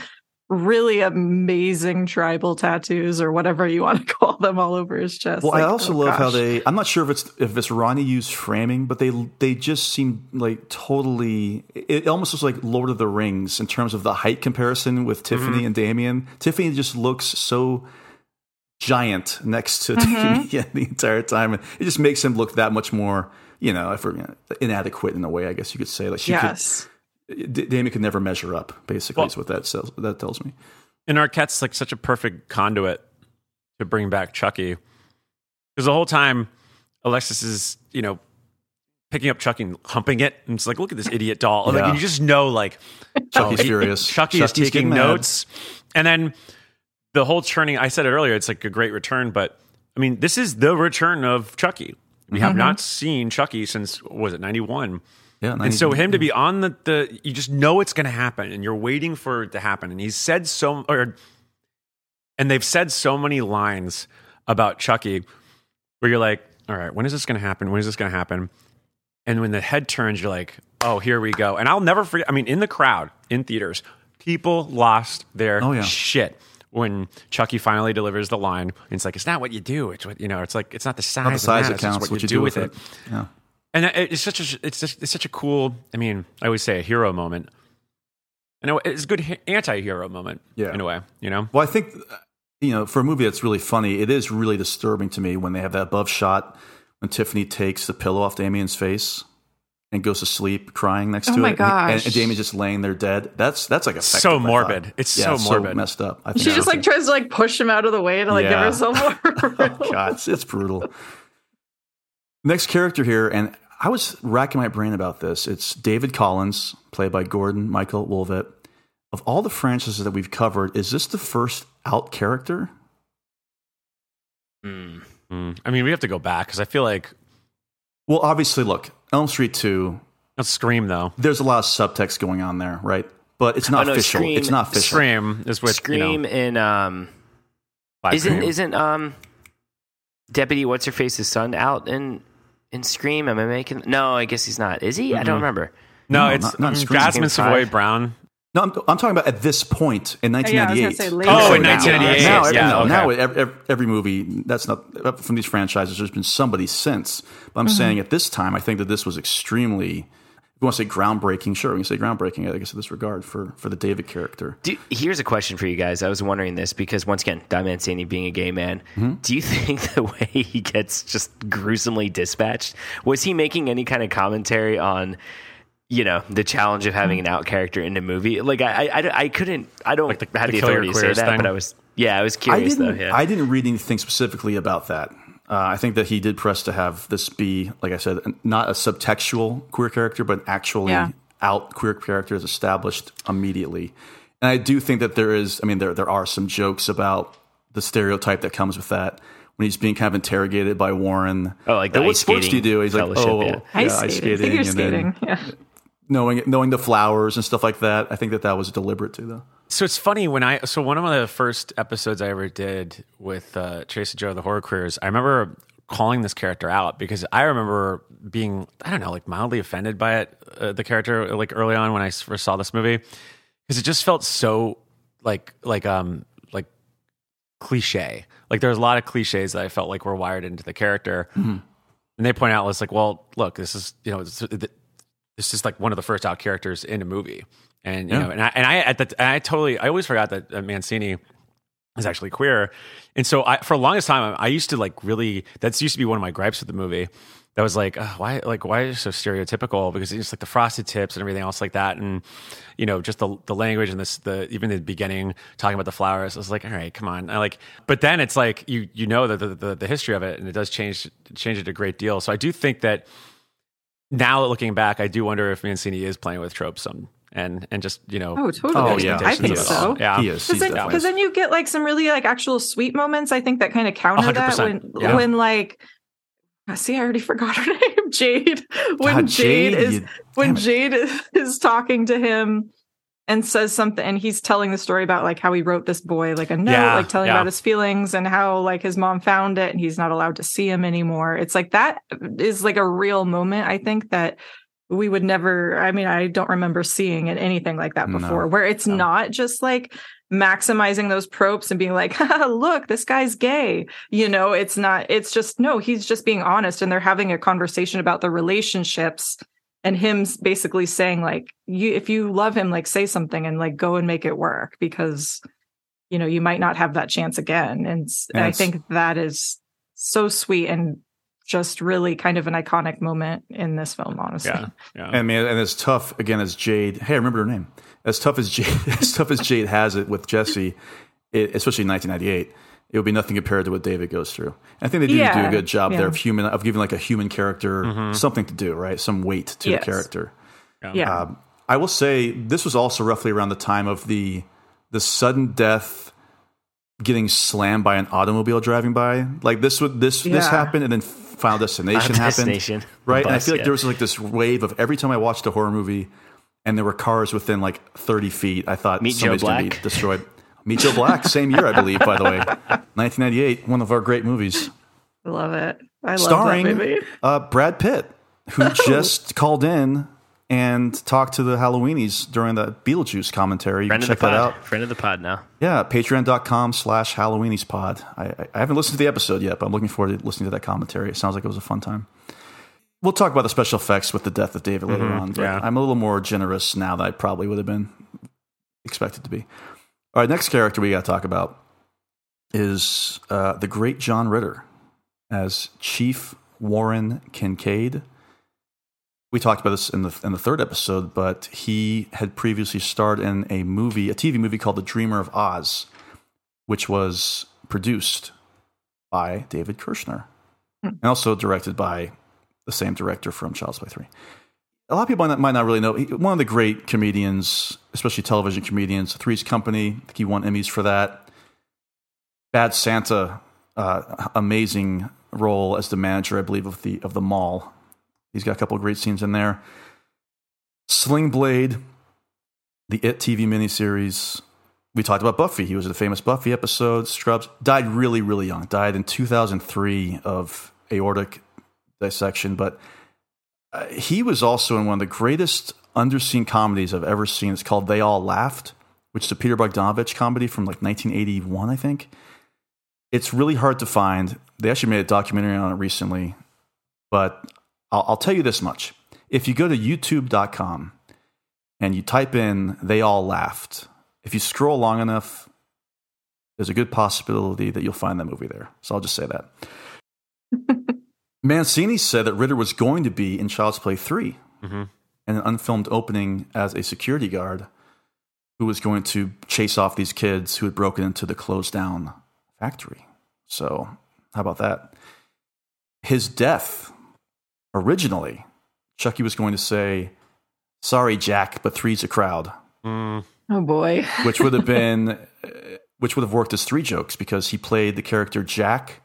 really amazing tribal tattoos or whatever you want to call them all over his chest. Well, I also oh, love how they. I'm not sure if it's if it's Ronnie Yu's framing, but they they just seem like totally. It almost looks like Lord of the Rings in terms of the height comparison with mm-hmm. Tiffany and Damien. Tiffany just looks so giant next to mm-hmm. Damien the entire time, and it just makes him look that much more. You know, if we're, you know, inadequate in a way, I guess you could say. Like she Yes. could, D- Damien could never measure up. Basically, Well- is what that says, that tells me. and Arquette's like such a perfect conduit to bring back Chucky. Because the whole time, Alexis is, you know, picking up Chucky and humping it. And it's like, look at this idiot doll. Yeah. and you just know, like, Chucky's furious. Chucky Chucky's is taking notes. And then the whole churning, I said it earlier, it's like a great return. But I mean, this is the return of Chucky. We have mm-hmm. not seen Chucky since, what was it, 91? Yeah, And so him to be on the, the you just know it's going to happen and you're waiting for it to happen. And he's said so, or, and they've said so many lines about Chucky where you're like, all right, when is this going to happen? When is this going to happen? And when the head turns, you're like, oh, here we go. And I'll never forget. I mean, in the crowd, in theaters, people lost their Oh, yeah. shit when Chucky finally delivers the line, and it's like it's not what you do. It's what you know. It's like it's not the size. Not the of size that, that it's counts. What, you, do with it. Yeah. And it's such a it's just, it's such a cool. I mean, I always say a hero moment. You know, it's a good anti-hero moment. Yeah. in a way. You know, Well, I think uh, you know, for a movie that's really funny, it is really disturbing to me when they have that above shot when Tiffany takes the pillow off Damien's face and goes to sleep crying next Oh to my it, gosh. and, and Damien's just laying there dead. That's that's like effective, So morbid. It's Yeah, so morbid. messed up. I think She just like tries to like push him out of the way to like Yeah. give herself more. Oh, God, it's, it's brutal. Next character here, and I was racking my brain about this. It's David Collins, played by Gordon Michael Woolvett. Of all the franchises that we've covered, is this the first out character? Mm. Mm. I mean, we have to go back because I feel like Well, obviously, look, Elm Street 2, let's scream though. there's a lot of subtext going on there, right? But it's not Oh, no, official. Scream- it's not official. Scream is with Scream You know, and um, isn't Scream. isn't um, Deputy What's Her Face's son out in in Scream? Am I making? No, I guess he's not. Is he? I don't remember. no, No, it's not- not Scream. Jasmine Savoy five. Brown. No, I'm, I'm talking about at this point in Yeah, I was 1998. say later. Oh, in now- 1998, Now, every, yeah, no, okay. now every, every movie that's not from these franchises. There's been somebody since, but I'm Mm-hmm. saying at this time, I think that this was extremely. If you want to say groundbreaking, sure, we can say groundbreaking. I guess in this regard for for the David character. Do, here's a question for you guys. I was wondering this because once again, Don Mancini being a gay man, Mm-hmm. do you think the way he gets just gruesomely dispatched was he making any kind of commentary on? You know the challenge of having an out character in a movie. Like I, I, I couldn't. I don't Like the- have the the, authority to say that, thing? but I was. Yeah, I was I curious didn't. though. Yeah. I didn't read anything specifically about that. Uh, I think that he did press to have this be, like I said, not a subtextual queer character, but actually Yeah. out queer character is established immediately. And I do think that there is. I mean, there there are some jokes about the stereotype that comes with that when he's being kind of interrogated by Warren. Oh, like the what ice sports do you do? He's like, oh, yeah. Ice yeah, skating, figure and then skating. Yeah. knowing knowing the flowers and stuff like that. I think that that was deliberate too, though. So it's funny when I so one of the first episodes I ever did with uh, Tracy Joe the Horror Queers, I remember calling this character out because I remember being I don't know like mildly offended by it uh, the character like early on when I first saw this movie. Because it just felt so like like um like cliche. Like there's a lot of cliches that I felt like were wired into the character. And they point out it's like well look this is you know this, this is like one of the first out characters in a movie and you Yeah. know and I and I at the and I totally I always forgot that Mancini is actually queer. And so I for the longest time I used to like really that's used to be one of my gripes with the movie. That was like "Ugh, why like why is it so stereotypical? Because it's just like the frosted tips and everything else like that. And you know just the the language and this the even the beginning talking about the flowers I was like all right come on. I like but then it's like you you know that the, the the history of it and it does change change it a great deal. So I do think that now looking back, I do wonder if Mancini is playing with tropes some and and just you know Oh, totally. Oh, yeah. I think so. yeah He is. Because then, 'cause then you get like some really like actual sweet moments. I think that kind of counter that 100%. when Yeah. when like uh, see, I already forgot her name, Jade. When God, Jade, Jade, is you- when. Jade is, is talking to him and says something, and he's telling the story about like how he wrote this boy like a note, Yeah, like telling yeah. about his feelings and how like his mom found it and he's not allowed to see him anymore. It's like that is like a real moment. I think that we would never i mean i don't remember seeing it anything like that No. before where it's not just like maximizing those tropes and being like look this guy's gay. You know it's not it's just no he's just being honest and they're having a conversation about the relationships and him basically saying like you if you love him like say something and like go and make it work because you know you might not have that chance again. And, And i think that is so sweet and just really kind of an iconic moment in this film honestly yeah yeah And man, and as tough again as Jade. Hey, I remember her name. As tough as Jade, as tough as Jade has it with Jesse, it, especially in 1998, it would be nothing compared to what David goes through. And I think they do do a good job yeah. there of human of giving like a human character something to do, right? Some weight to Yes. the character. yeah Um, I will say this was also roughly around the time of the the sudden death getting slammed by an automobile driving by. Like this would this this happened and then Final Destination Final happened. Destination. Right? and I feel like yeah. there was like this wave of every time I watched a horror movie and there were cars within like 30 feet, I thought Meet Joe somebody's going to be Black. destroyed. Meet Joe Black, same year, I believe, by the way. 1998, one of our great movies. I love it. I love starring that movie. uh, Brad Pitt, who just called in and talk to the Halloweenies during the Beetlejuice commentary. You Friend can check that out. Friend of the pod now. Yeah, patreon.com slash Halloweenies pod. I, I- haven't listened to the episode yet, but I'm looking forward to listening to that commentary. It sounds like it was a fun time. We'll talk about the special effects with the death of David later on, but yeah. I'm a little more generous now than I probably would have been expected to be. All right, next character we got to talk about is uh, the great John Ritter as Chief Warren Kincaid. We talked about this in the in the third episode, but he had previously starred in a movie, a TV movie called The Dreamer of Oz, which was produced by David Kirschner and also directed by the same director from Child's Play 3. A lot of people might not, really know. One of the great comedians, especially television comedians, Three's Company, I think he won Emmys for that. Bad Santa, uh, amazing role as the manager, I believe, of the of the mall. He's got a couple of great scenes in there. Sling Blade, the It TV miniseries. We talked about Buffy. He was in the famous Buffy episode. Scrubs died really, really young. Died in 2003 of aortic dissection. But uh, he was also in one of the greatest underseen comedies I've ever seen. It's called They All Laughed, which is a Peter Bogdanovich comedy from like 1981, I think. It's really hard to find. They actually made a documentary on it recently. But I'll, I'll tell you this much. If you go to youtube.com and you type in They All Laughed, if you scroll long enough, there's a good possibility that you'll find that movie there. So I'll just say that. Mancini said that Ritter was going to be in Child's Play 3 Mhm. and an unfilmed opening as a security guard who was going to chase off these kids who had broken into the closed down factory. So, how about that? His death, originally, Chucky was going to say, Sorry, Jack, but three's a crowd, Mm, Oh boy. which would have been, uh, which would have worked as three jokes because he played the character Jack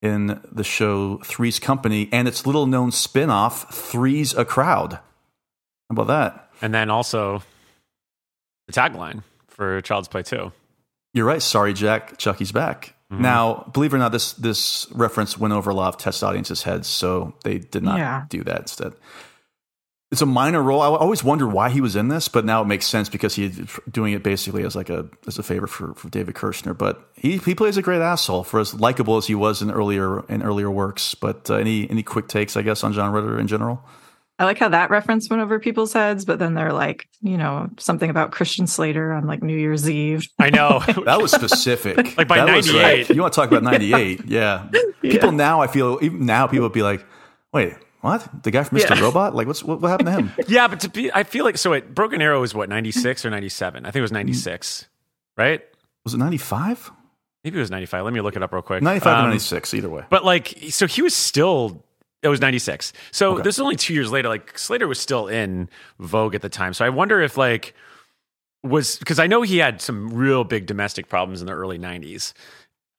in the show Three's Company and its little known spin off, Three's a Crowd. How about that? and then also the tagline for Child's Play 2. You're right. Sorry, Jack. Chucky's back. Now, believe it or not, this this reference went over a lot of test audiences' heads, so they did not Yeah. do that instead. It's a minor role. I always wondered why he was in this, but now it makes sense because he's doing it basically as like a as a favor for, for David Kirschner. But he he plays a great asshole for as likable as he was in earlier in earlier works. But uh, any any quick takes, I guess, on John Ritter in general. I like how that reference went over people's heads, but then they're like, you know, something about Christian Slater on like New Year's Eve. I know. That was specific. Like by That was 98. You want to talk about 98. Yeah. People now, I feel, even now, people would be like, wait, what? The guy from Mr. Yeah. Robot? Like, what's what, what happened to him? yeah, but to be, I feel like so. It Broken Arrow was what 96 or 97. I think it was 96, right? Was it 95? Maybe it was 95. Let me look it up real quick. 95 or Um, 96, either way. But like, so he was still. It was 96. So Okay. this is only two years later. Like Slater was still in vogue at the time. So I wonder if like was because I know he had some real big domestic problems in the early 90s.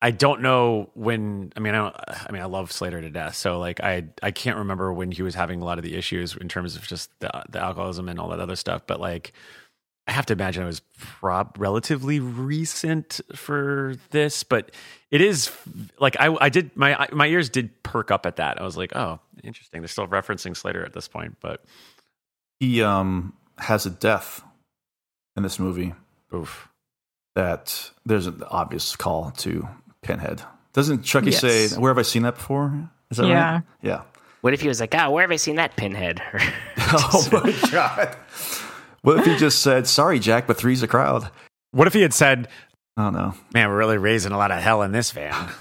I don't know when. I mean, I, don't, I mean, I love Slater to death. So like, I I can't remember when he was having a lot of the issues in terms of just the the alcoholism and all that other stuff. But like, I have to imagine it was prob relatively recent for this, but it is like I I did my my ears did perk up at that. I was like, oh, interesting. They're still referencing Slater at this point, but He um, has a death in this movie oof. that there's an obvious call to Pinhead. Doesn't Chucky Yes. say, where have I seen that before? Is that Yeah. right? Yeah. What if he was like, oh, where have I seen that pinhead? Oh my God. What if he just said, sorry, Jack, but three's a crowd? What if he had said, Oh, no. "Man, we're really raising a lot of hell in this van"?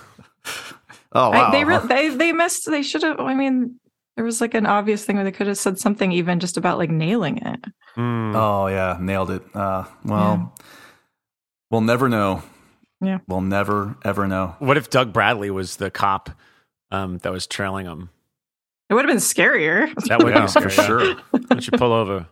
Oh, I- they re- they they missed. They should have. I mean, there was like an obvious thing where they could have said something even just about like nailing it. Hmm. Oh yeah, nailed it. Uh, well, we'll never know. Yeah. we'll never ever know. What if Doug Bradley was the cop um, that was trailing him? It would have been scarier. That would Yeah, be for scary. sure. Why don't you pull over?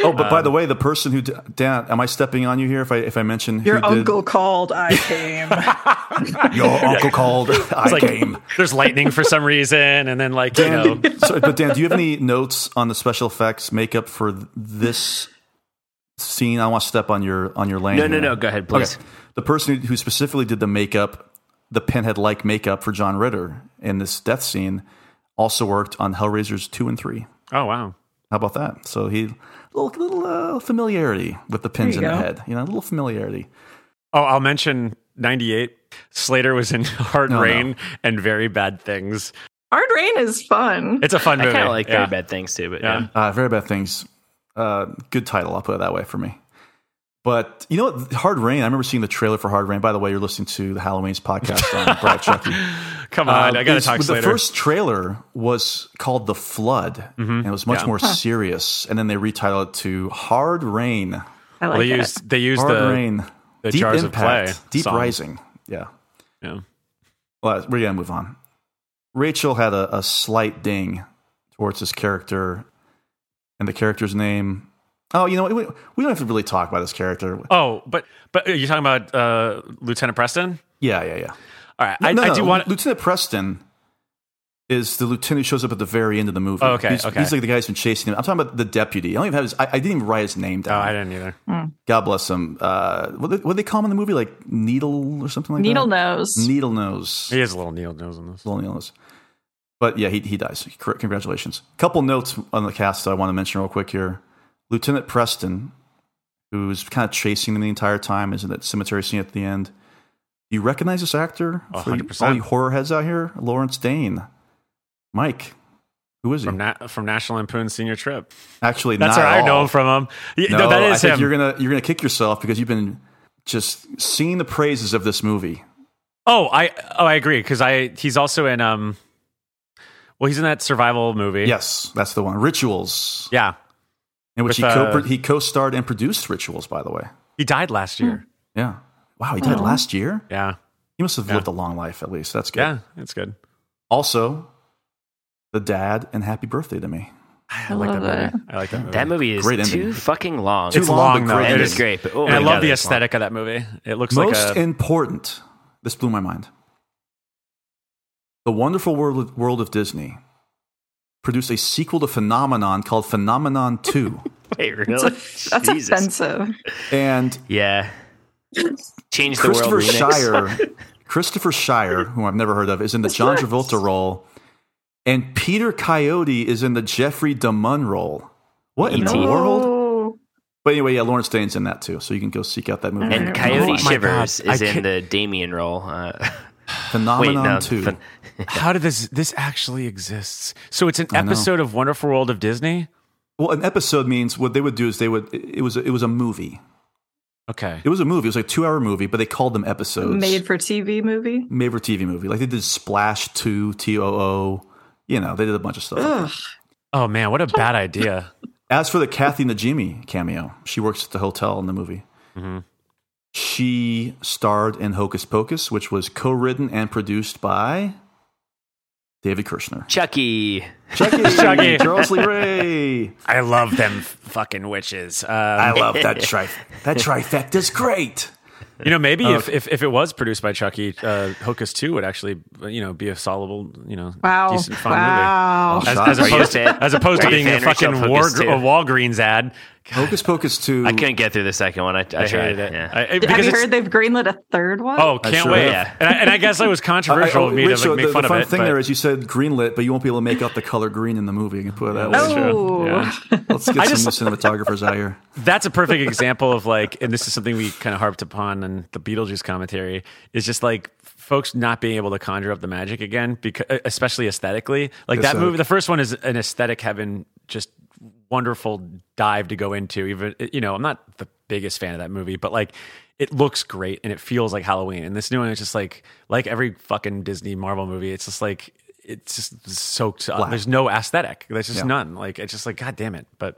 Oh, but by Um, the way, the person who Dan, am I stepping on you here if I if I mention Your who did- uncle called. I came. Your uncle called. I It's like came. there's lightning for some reason, and then like you know, Dan, so, but Dan, do you have any notes on the special effects makeup for this scene? I want to step on your on your lane. no, no, no. Go ahead, please. Okay. The person who specifically did the makeup, the pinhead like makeup for John Ritter in this death scene, also worked on Hellraisers two and three. oh wow, How about that? So he little little uh, familiarity with the pins in There the head. You know, a little familiarity. Oh, I'll mention 98. Slater was in Hard No, Rain no. and Very Bad Things. Hard Rain is fun. It's a fun I movie. kind of like yeah. Very Bad Things too, but Yeah. yeah. Uh, very bad things. Uh, good title. I'll put it that way for me. But you know what? Hard Rain. I remember seeing the trailer for Hard Rain. By the way, you're listening to the Halloween's podcast on Brad Chucky. Come on, Uh, I got to is- talk The Slater. first trailer was called The Flood, and it was much Yeah. more serious. And then they retitled it to Hard Rain. I like well, they it. used they used Hard the Rain. the Deep Jars of Impact. Deep song. Rising. Yeah. Yeah. Well, we're gonna move on. Rachel had a, a slight ding towards his character, and the character's name. Oh, you know? We, we don't have to really talk about this character. Oh, but but you're you talking about uh, Lieutenant Preston? Yeah, yeah, yeah. All right, No, I, no, I no. do want. Lieutenant Preston is the lieutenant who shows up at the very end of the movie. Oh, okay, he's, okay. he's like the guy who's been chasing him. I'm talking about the deputy. I don't even have his. I, I didn't even write his name down. Oh. I didn't either. God bless him. Uh, what what they call him in the movie? Like needle or something like Needle that. Needle nose. Needle nose. He has a little needle nose in this. Little needle nose. But yeah, he he dies. Cor- Congratulations. Couple notes on the cast that I want to mention real quick here. Lieutenant Preston, who's kind of chasing them the entire time, is in that cemetery scene at the end. Do you recognize this actor? A For you- hundred percent. All you horror heads out here, Lawrence Dane. Mike, who is he? From Na- from National Lampoon's Senior Trip. Actually, That's not where I know him from. Him. Yeah, No, no, that is him. You're gonna you're gonna kick yourself because you've been just seeing the praises of this movie. Oh, I oh I agree because I he's also in um. Well, he's in that survival movie. Yes, that's the one. Rituals, Yeah, in which With, he uh, he co-starred and produced Rituals. By the way, he died last year. yeah. Wow, he died Oh. last year. Yeah, He must have Yeah. lived a long life at least. That's good. yeah, it's good. Also, the dad and Happy Birthday to me. I like that love it. movie. I like that movie. That movie is Great too ending. fucking long. Too It's long, long but though. great and it's great. But, oh and I love God, the it's long. aesthetic of that movie. It looks Most like a important. This blew my mind. The Wonderful World of, World of Disney produced a sequel to Phenomenon called Phenomenon Two, Wait, really? That's, that's offensive. and Yeah. Change the world Christopher remix. Shyer, Christopher Shyer, who I've never heard of, is in the John Travolta role, and Peter Coyote is in the Jeffrey DeMunn role. What in the world? Oh, But anyway, yeah, Lawrence Dane's in that too, so you can go seek out that movie. And Oh Coyote my Shivers is in the Damien role. Uh, wait, no. Two. Phen- how did this this actually exists? So it's an I know. episode of Wonderful World of Disney. well, an episode means what they would do is they would it was it was a movie. Okay, It was a movie. It was like a two hour movie, but they called them episodes. made for TV movie. made for TV movie. Like they did Splash Two, T O O. You know, they did a bunch of stuff. Ugh. Oh man, what a bad idea. As for the Kathy Najimy cameo, she works at the hotel in the movie. Mhm. She starred in Hocus Pocus, which was co-written and produced by David Kirschner. Chucky. Chucky, Chucky. Charles Lee Ray. I love them fucking witches. Um, I love that tri that trifecta's great. you know, maybe if, Okay. if if it was produced by Chucky, uh, Hocus Two would actually you know be a solvable you know Wow. decent fun wow. movie. As, as Are you a opposed, fan? as opposed to Are you a being a fucking War, Hocus a Walgreens ad. Hocus Pocus Two. I couldn't get through the second one. I, I, I tried. hated it. Yeah. I- I- Have you heard they've greenlit a third one? Oh, I can't sure wait! have. And, I, and I guess it was controversial of me to Rachel, like, make the, fun the of fun it. thing but- there is you said greenlit, but you won't be able to make up the color green in the movie. You can put it that way. Oh. Yeah. Let's get I some just- new cinematographers out here. that's a perfect example of like, and this is something we kind of harped upon in the Beetlejuice commentary, is just like folks not being able to conjure up the magic again, because especially aesthetically. Like that movie, the first one is an aesthetic heaven, just wonderful dive to go into. Even you know, I'm not the biggest fan of that movie, but like. It looks great and it feels like Halloween. And this new one is just like like every fucking Disney Marvel movie. It's just like it's just soaked up. Black. There's no aesthetic. There's just Yeah. none. Like it's just like God damn it. But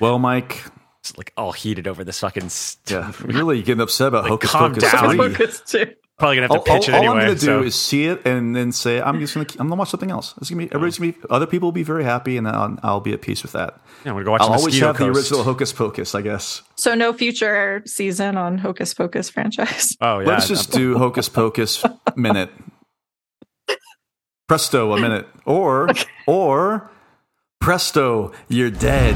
Well, Mike, it's like all heated over this fucking. St- yeah, really getting upset about Like, Hocus Pocus down. three. Focus too. Probably gonna have All, to pitch all- it all. I'm going to do is see it and then say I'm just going to I'm going to watch something else. It's going to be everybody's going to be other people will be very happy and I'll, I'll be at peace with that. yeah, I'm gonna go watch I'll always Mosquito have the original Hocus Pocus, I guess. So no future season on Hocus Pocus franchise. Oh yeah, Let's just do Hocus Pocus minute. Presto, a minute, or or presto, you're dead.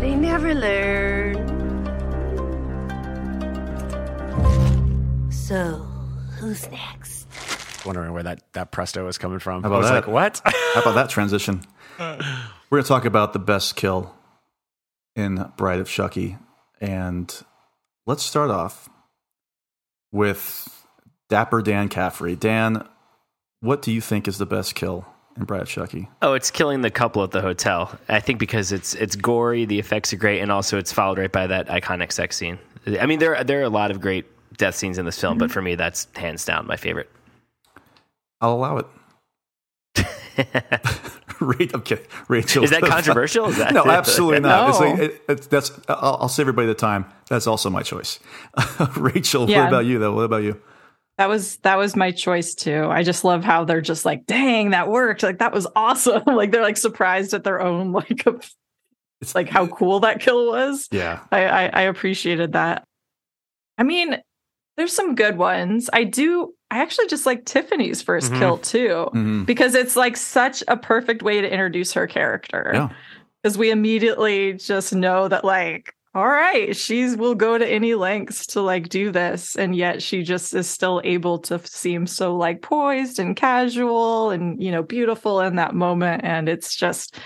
They never learn. So, who's next? wondering where that, that presto was coming from. How I about was that? like, what? How about that transition? We're going to talk about the best kill in Bride of Chucky. And let's start off with Dapper Dan Caffrey. Dan, what do you think is the best kill in Bride of Chucky? Oh, it's killing the couple at the hotel. I think because it's it's gory, the effects are great, and also it's followed right by that iconic sex scene. I mean, there there are a lot of great death scenes in this film, but mm-hmm. for me, that's hands down my favorite. I'll allow it. Ra- I'm kidding. Rachel. Is that controversial? Is that no, absolutely not. It's like, it, it's, that's. I'll, I'll save everybody the time. That's also my choice. Rachel, Yeah. what about you though? What about you? That was that was my choice too. I just love how they're just like, dang, that worked. Like that was awesome. like they're like surprised at their own like It's like how cool that kill was. Yeah. I, I I appreciated that. I mean, there's some good ones. I do. I actually just like Tiffany's 1st Mhm. kill too, Mhm. because it's like such a perfect way to introduce her character. Yeah. Because we immediately just know that like, all right, she's will go to any lengths to like do this, and yet she just is still able to seem so like poised and casual and you know beautiful in that moment, and it's just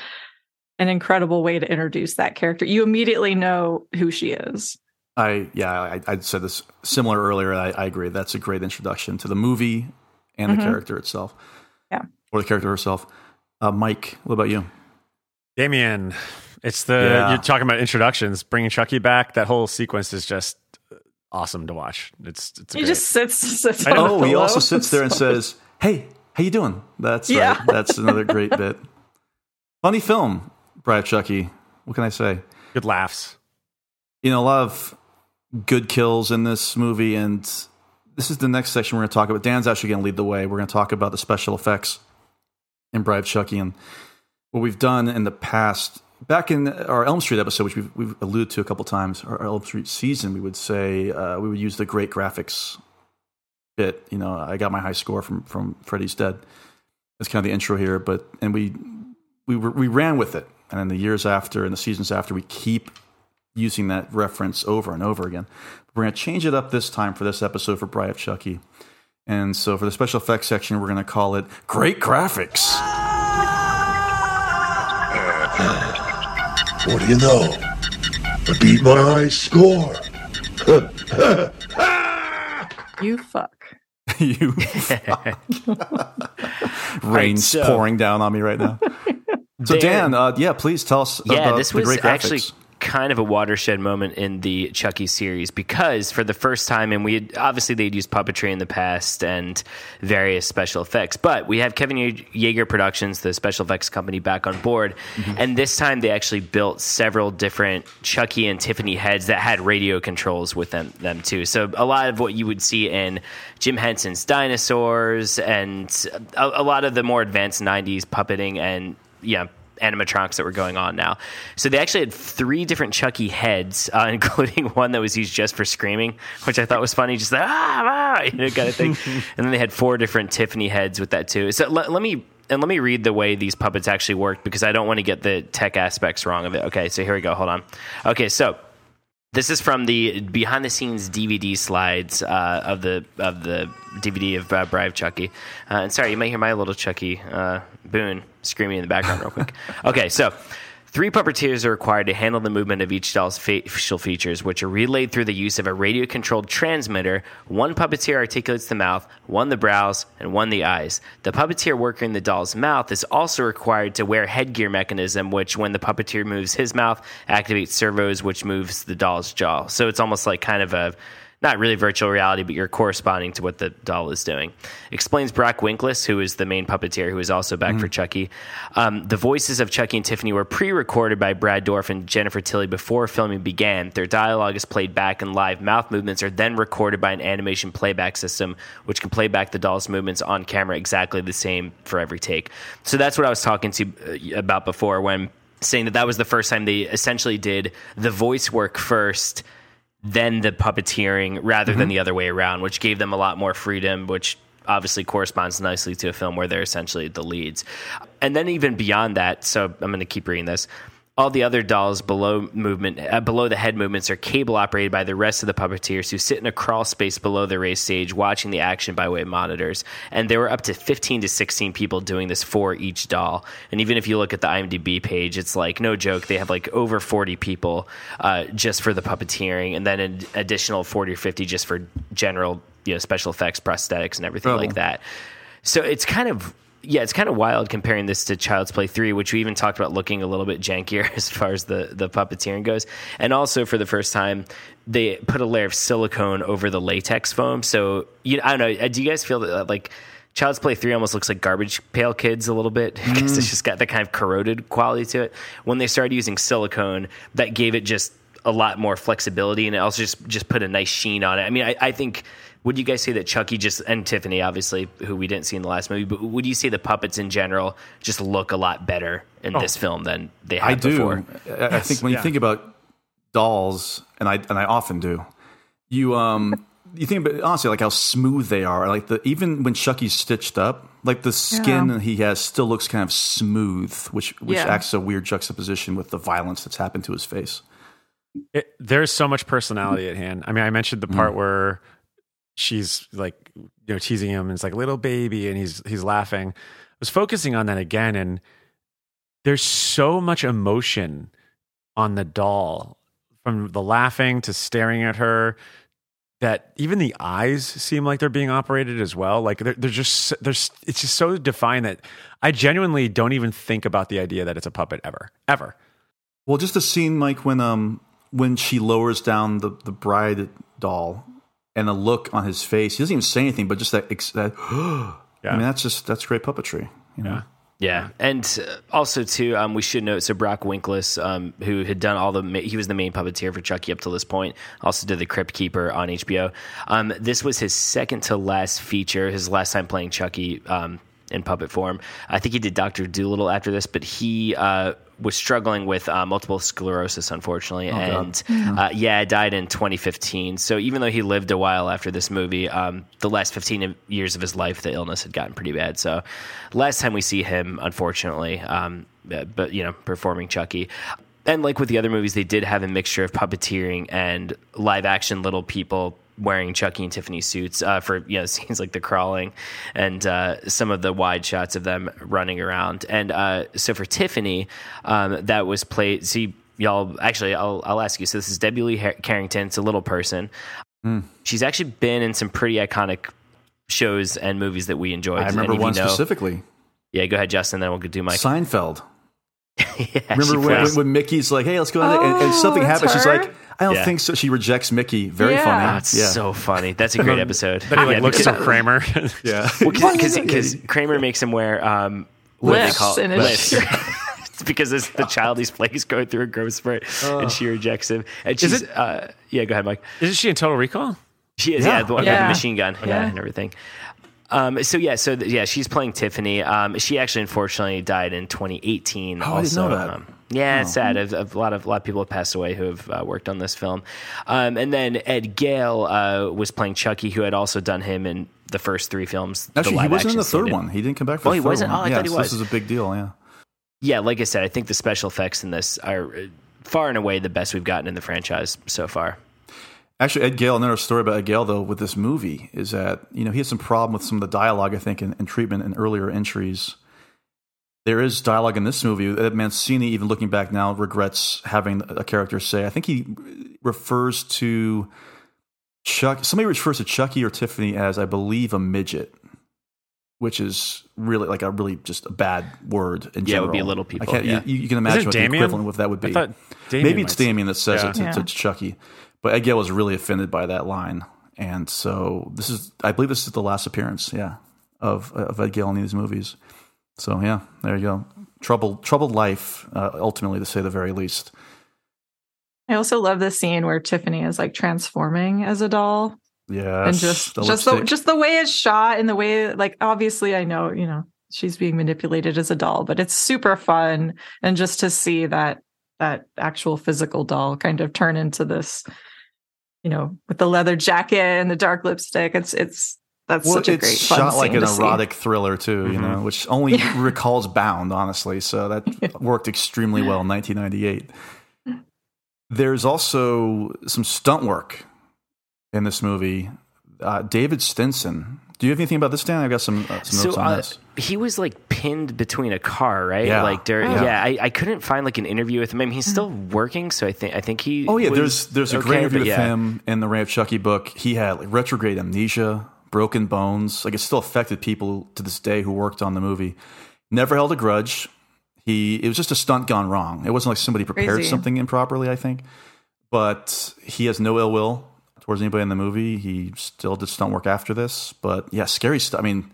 an incredible way to introduce that character. You immediately know who she is. I yeah, I, I said this similar earlier. I, I agree. That's a great introduction to the movie and the Mhm. character itself. Yeah. or the character herself. Uh, Mike, what about you? Damien, it's the Yeah. you're talking about introductions, bringing Chucky back. That whole sequence is just awesome to watch. It's it's He great. just sits sits on know. the Oh, he also sits there and says, "Hey, how you doing?" That's Yeah. right. That's another great bit. Funny film, Bride of Chucky. What can I say? good laughs. You know, a lot of good kills in this movie, and this is the next section we're going to talk about. Dan's actually going to lead the way. We're going to talk about the special effects in Bride of Chucky and what we've done in the past. Back in our Elm Street episode, which we've, we've alluded to a couple times, our Elm Street season, we would say uh, we would use the great graphics bit. You know, I got my high score from from Freddy's Dead. That's kind of the intro here, but and we we we ran with it, and in the years after and the seasons after, we keep using that reference over and over again. We're going to change it up this time for this episode for Bride of Chucky. And so for the special effects section, we're going to call it Great Graphics. What do you know? I beat my high score. You fuck. you rain's so- pouring down on me right now. So There- Dan, uh, yeah, please tell us yeah, about this the was great graphics. actually kind of a watershed moment in the Chucky series because for the first time, and we had, obviously they'd used puppetry in the past and various special effects, but we have Kevin Yagher Productions, the special effects company, back on board, Mm-hmm. and this time they actually built several different Chucky and Tiffany heads that had radio controls with them, them too. So a lot of what you would see in Jim Henson's Dinosaurs and a, a lot of the more advanced '90s puppeting and yeah animatronics that were going on now. So they actually had three different Chucky heads, uh, including one that was used just for screaming, which I thought was funny, just like ah, ah you know, kind of thing. and then they had four different Tiffany heads with that too. So let, let me and let me read the way these puppets actually worked because I don't want to get the tech aspects wrong of it. Okay, so here we go. Hold on. Okay, so this is from the behind the scenes DVD slides uh, of the of the DVD of uh, Bride of Chucky. Uh, and sorry, you might hear my little Chucky uh, Boone screaming in the background real quick. Okay, so. Three puppeteers are required to handle the movement of each doll's facial features, which are relayed through the use of a radio controlled transmitter. One puppeteer articulates the mouth, one the brows, and one the eyes. The puppeteer working the doll's mouth is also required to wear headgear mechanism, which, when the puppeteer moves his mouth, activates servos, which moves the doll's jaw. So it's almost like kind of a not really virtual reality, but you're corresponding to what the doll is doing. Explains Brock Winkless, who is the main puppeteer, who is also back for Chucky. Um, the voices of Chucky and Tiffany were pre recorded by Brad Dourif and Jennifer Tilly before filming began. Their dialogue is played back, and live mouth movements are then recorded by an animation playback system, which can play back the doll's movements on camera exactly the same for every take. So that's what I was talking to uh, about before when saying that that was the first time they essentially did the voice work first then the puppeteering rather than mm-hmm. the other way around, which gave them a lot more freedom, which obviously corresponds nicely to a film where they're essentially the leads. And then even beyond that, so I'm going to keep reading this. All the other dolls below movement, uh, below the head movements, are cable operated by the rest of the puppeteers who sit in a crawl space below the race stage, watching the action by way of monitors. And there were up to fifteen to sixteen people doing this for each doll. And even if you look at the IMDb page, it's like no joke. They have like over forty people uh, just for the puppeteering, and then an additional forty or fifty just for general, you know, special effects, prosthetics, and everything Oh. like that. So it's kind of yeah, it's kind of wild comparing this to Child's Play 3, which we even talked about looking a little bit jankier as far as the, the puppeteering goes. And also, for the first time, they put a layer of silicone over the latex foam. So, you, I don't know. uh, Do you guys feel that, uh, like, Child's Play 3 almost looks like Garbage Pail Kids a little bit because it's just got that kind of corroded quality to it. When they started using silicone, that gave it just a lot more flexibility and it also just, just put a nice sheen on it. I mean, I, I think would you guys say that Chucky just and Tiffany, obviously, who we didn't see in the last movie, but would you say the puppets in general just look a lot better in Oh. this film than they had I do. before? I, I think when you think about dolls, and I and I often do, you um you think about honestly like how smooth they are. Like the even when Chucky's stitched up, like the skin Yeah. he has still looks kind of smooth, which which Yeah. acts a weird juxtaposition with the violence that's happened to his face. It, there's so much personality at hand. I mean, I mentioned the Mm. part where she's like, you know, teasing him and it's like a little baby and he's he's laughing. I was focusing on that again and there's so much emotion on the doll from the laughing to staring at her that even the eyes seem like they're being operated as well. Like they're, they're just there's it's just so defined that I genuinely don't even think about the idea that it's a puppet ever, ever. Well, just the scene, Mike, when um when she lowers down the the bride doll and the look on his face, he doesn't even say anything, but just that ex- that. I mean, that's just that's great puppetry. You know? Yeah, and uh, also too, um, we should note so Brock Winkless, um, who had done all the, he was the main puppeteer for Chucky up till this point. Also did the Crypt Keeper on HBO. Um, this was his second to last feature. His last time playing Chucky um, in puppet form. I think he did Doctor Dolittle after this, but he uh, was struggling with uh, multiple sclerosis, unfortunately, God. and uh, yeah, died in 2015. So even though he lived a while after this movie, um, the last 15 years of his life, the illness had gotten pretty bad. So last time we see him, unfortunately, um, uh, but you know, performing Chucky. And like with the other movies, they did have a mixture of puppeteering and live action little people wearing Chucky and Tiffany suits uh, for you know scenes like the crawling and uh, some of the wide shots of them running around. And uh, so for Tiffany, um, that was played. See, y'all actually, I'll I'll ask you. So this is Debbie Lee Har- Carrington. It's a little person. Hmm. She's actually been in some pretty iconic shows and movies that we enjoyed. I remember one know? specifically, Yeah, go ahead, Justin. Then we'll do Mike. Seinfeld. yeah, Remember when, plays- when Mickey's like, "Hey, let's go," and, and Oh, something that's happens. She's like, "I don't Yeah. think so." She rejects Mickey. Very Yeah. Oh, funny. it's yeah, so funny. That's a great episode. but he like Yeah, looks because- at Kramer. yeah. because Kramer makes him wear um, what do they call it? in Lifts. it's because it's the child he's playing is going through a growth spurt, and she rejects him. And Is she's, it- uh, yeah, go ahead, Mike. Isn't she in Total Recall? She is, yeah, Yeah. the one with the machine gun, yeah, Yeah. and everything. Um, so yeah, so th- yeah, she's playing Tiffany. Um, she actually unfortunately died in 2018. Oh, I didn't know that. Um, yeah, it's sad. I've, I've- a lot of a lot of people have passed away who have uh, worked on this film. Um, and then Ed Gale uh, was playing Chucky, who had also done him in the first three films. Actually, he wasn't in the third one. He didn't come back for Oh, the he third wasn't? one. Oh, I yeah, thought he so was. This is a big deal. Yeah. Yeah, like I said, I think the special effects in this are far and away the best we've gotten in the franchise so far. Actually, Ed Gale, another story about Ed Gale, though, with this movie is that, you know, he had some problem with some of the dialogue, I think, and, and treatment in earlier entries. There is dialogue in this movie that Mancini, even looking back now, regrets having a character say. I think he refers to Chuck, somebody refers to Chucky or Tiffany as, I believe, a midget, which is really like a really just a bad word in Yeah, it would be a little people, I can't, yeah. you, you can imagine what Damien? the equivalent of that would be. thought Maybe it's might- Damien that says Yeah. it to, Yeah. to Chucky. But Ed Gale was really offended by that line, and so this is, I believe, this is the last appearance, yeah, of of Ed Gale in these movies. So yeah, there you go. Troubled, troubled life, uh, ultimately, to say the very least. I also love the scene where Tiffany is like transforming as a doll Yeah, and just just the just the way it's shot and the way like obviously I know, you know, she's being manipulated as a doll, but it's super fun and just to see that that actual physical doll kind of turn into this you know, with the leather jacket and the dark lipstick. It's it's That's Well, such a it's great fun shot like scene an to see. erotic thriller too, you know, which only recalls Bound, honestly. So that worked extremely well in 1998. There's also some stunt work in this movie. Uh, David Stinson. Do you have anything about this, Dan? I got some, uh, some So notes on uh, this. he was like pinned between a car, right? Yeah. Like during, Yeah. yeah, I, I couldn't find like an interview with him. I mean, he's still working, so I think I think he. Oh yeah, was there's there's a okay, great interview with yeah. him in the Ray of Chucky book. He had like retrograde amnesia, broken bones. Like it still affected people to this day who worked on the movie. Never held a grudge. He it was just a stunt gone wrong. It wasn't like somebody prepared Crazy. something improperly. I think, but he has no ill will towards anybody in the movie. He still did stunt work after this. But yeah, scary stuff. I mean,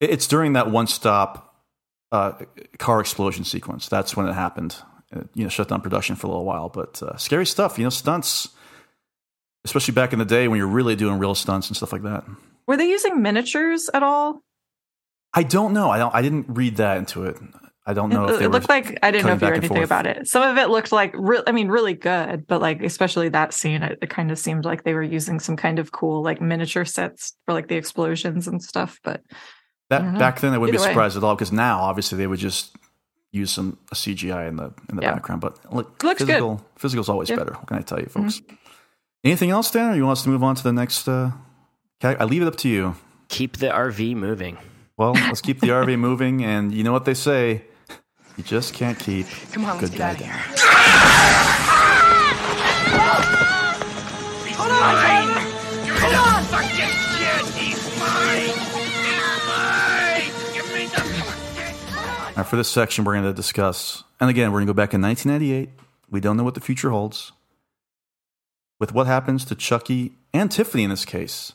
it's during that one stop uh, car explosion sequence. That's when it happened. It, you know, shut down production for a little while, but uh, scary stuff. You know, stunts, especially back in the day when you're really doing real stunts and stuff like that. Were they using miniatures at all? I don't know. I don't. I didn't read that into it. I don't know it, if it looked like I didn't know if you back knew anything forth. about it. Some of it looked like, re- I mean, really good, but like especially that scene, it, it kind of seemed like they were using some kind of cool like miniature sets for like the explosions and stuff. But That back then, I wouldn't be Either way. surprised at all because now, obviously, they would just use some a CGI in the in the Yeah. background. But look, Looks good. physical physical's always Yeah. Mm-hmm. better. What can I tell you, folks? Anything else, Dan? Or you want us to move on to the next? Uh, ca- I leave it up to you. Keep the RV moving. Well, let's keep the RV moving, and you know what they say: you just can't keep Come on, let's good get guy out of down. here. Hold on, Come on! Fucking shit! He's mine! He's mine! Give me the Now, for this section, we're going to discuss, and again, we're going to go back in 1998. We don't know what the future holds. With what happens to Chucky and Tiffany in this case,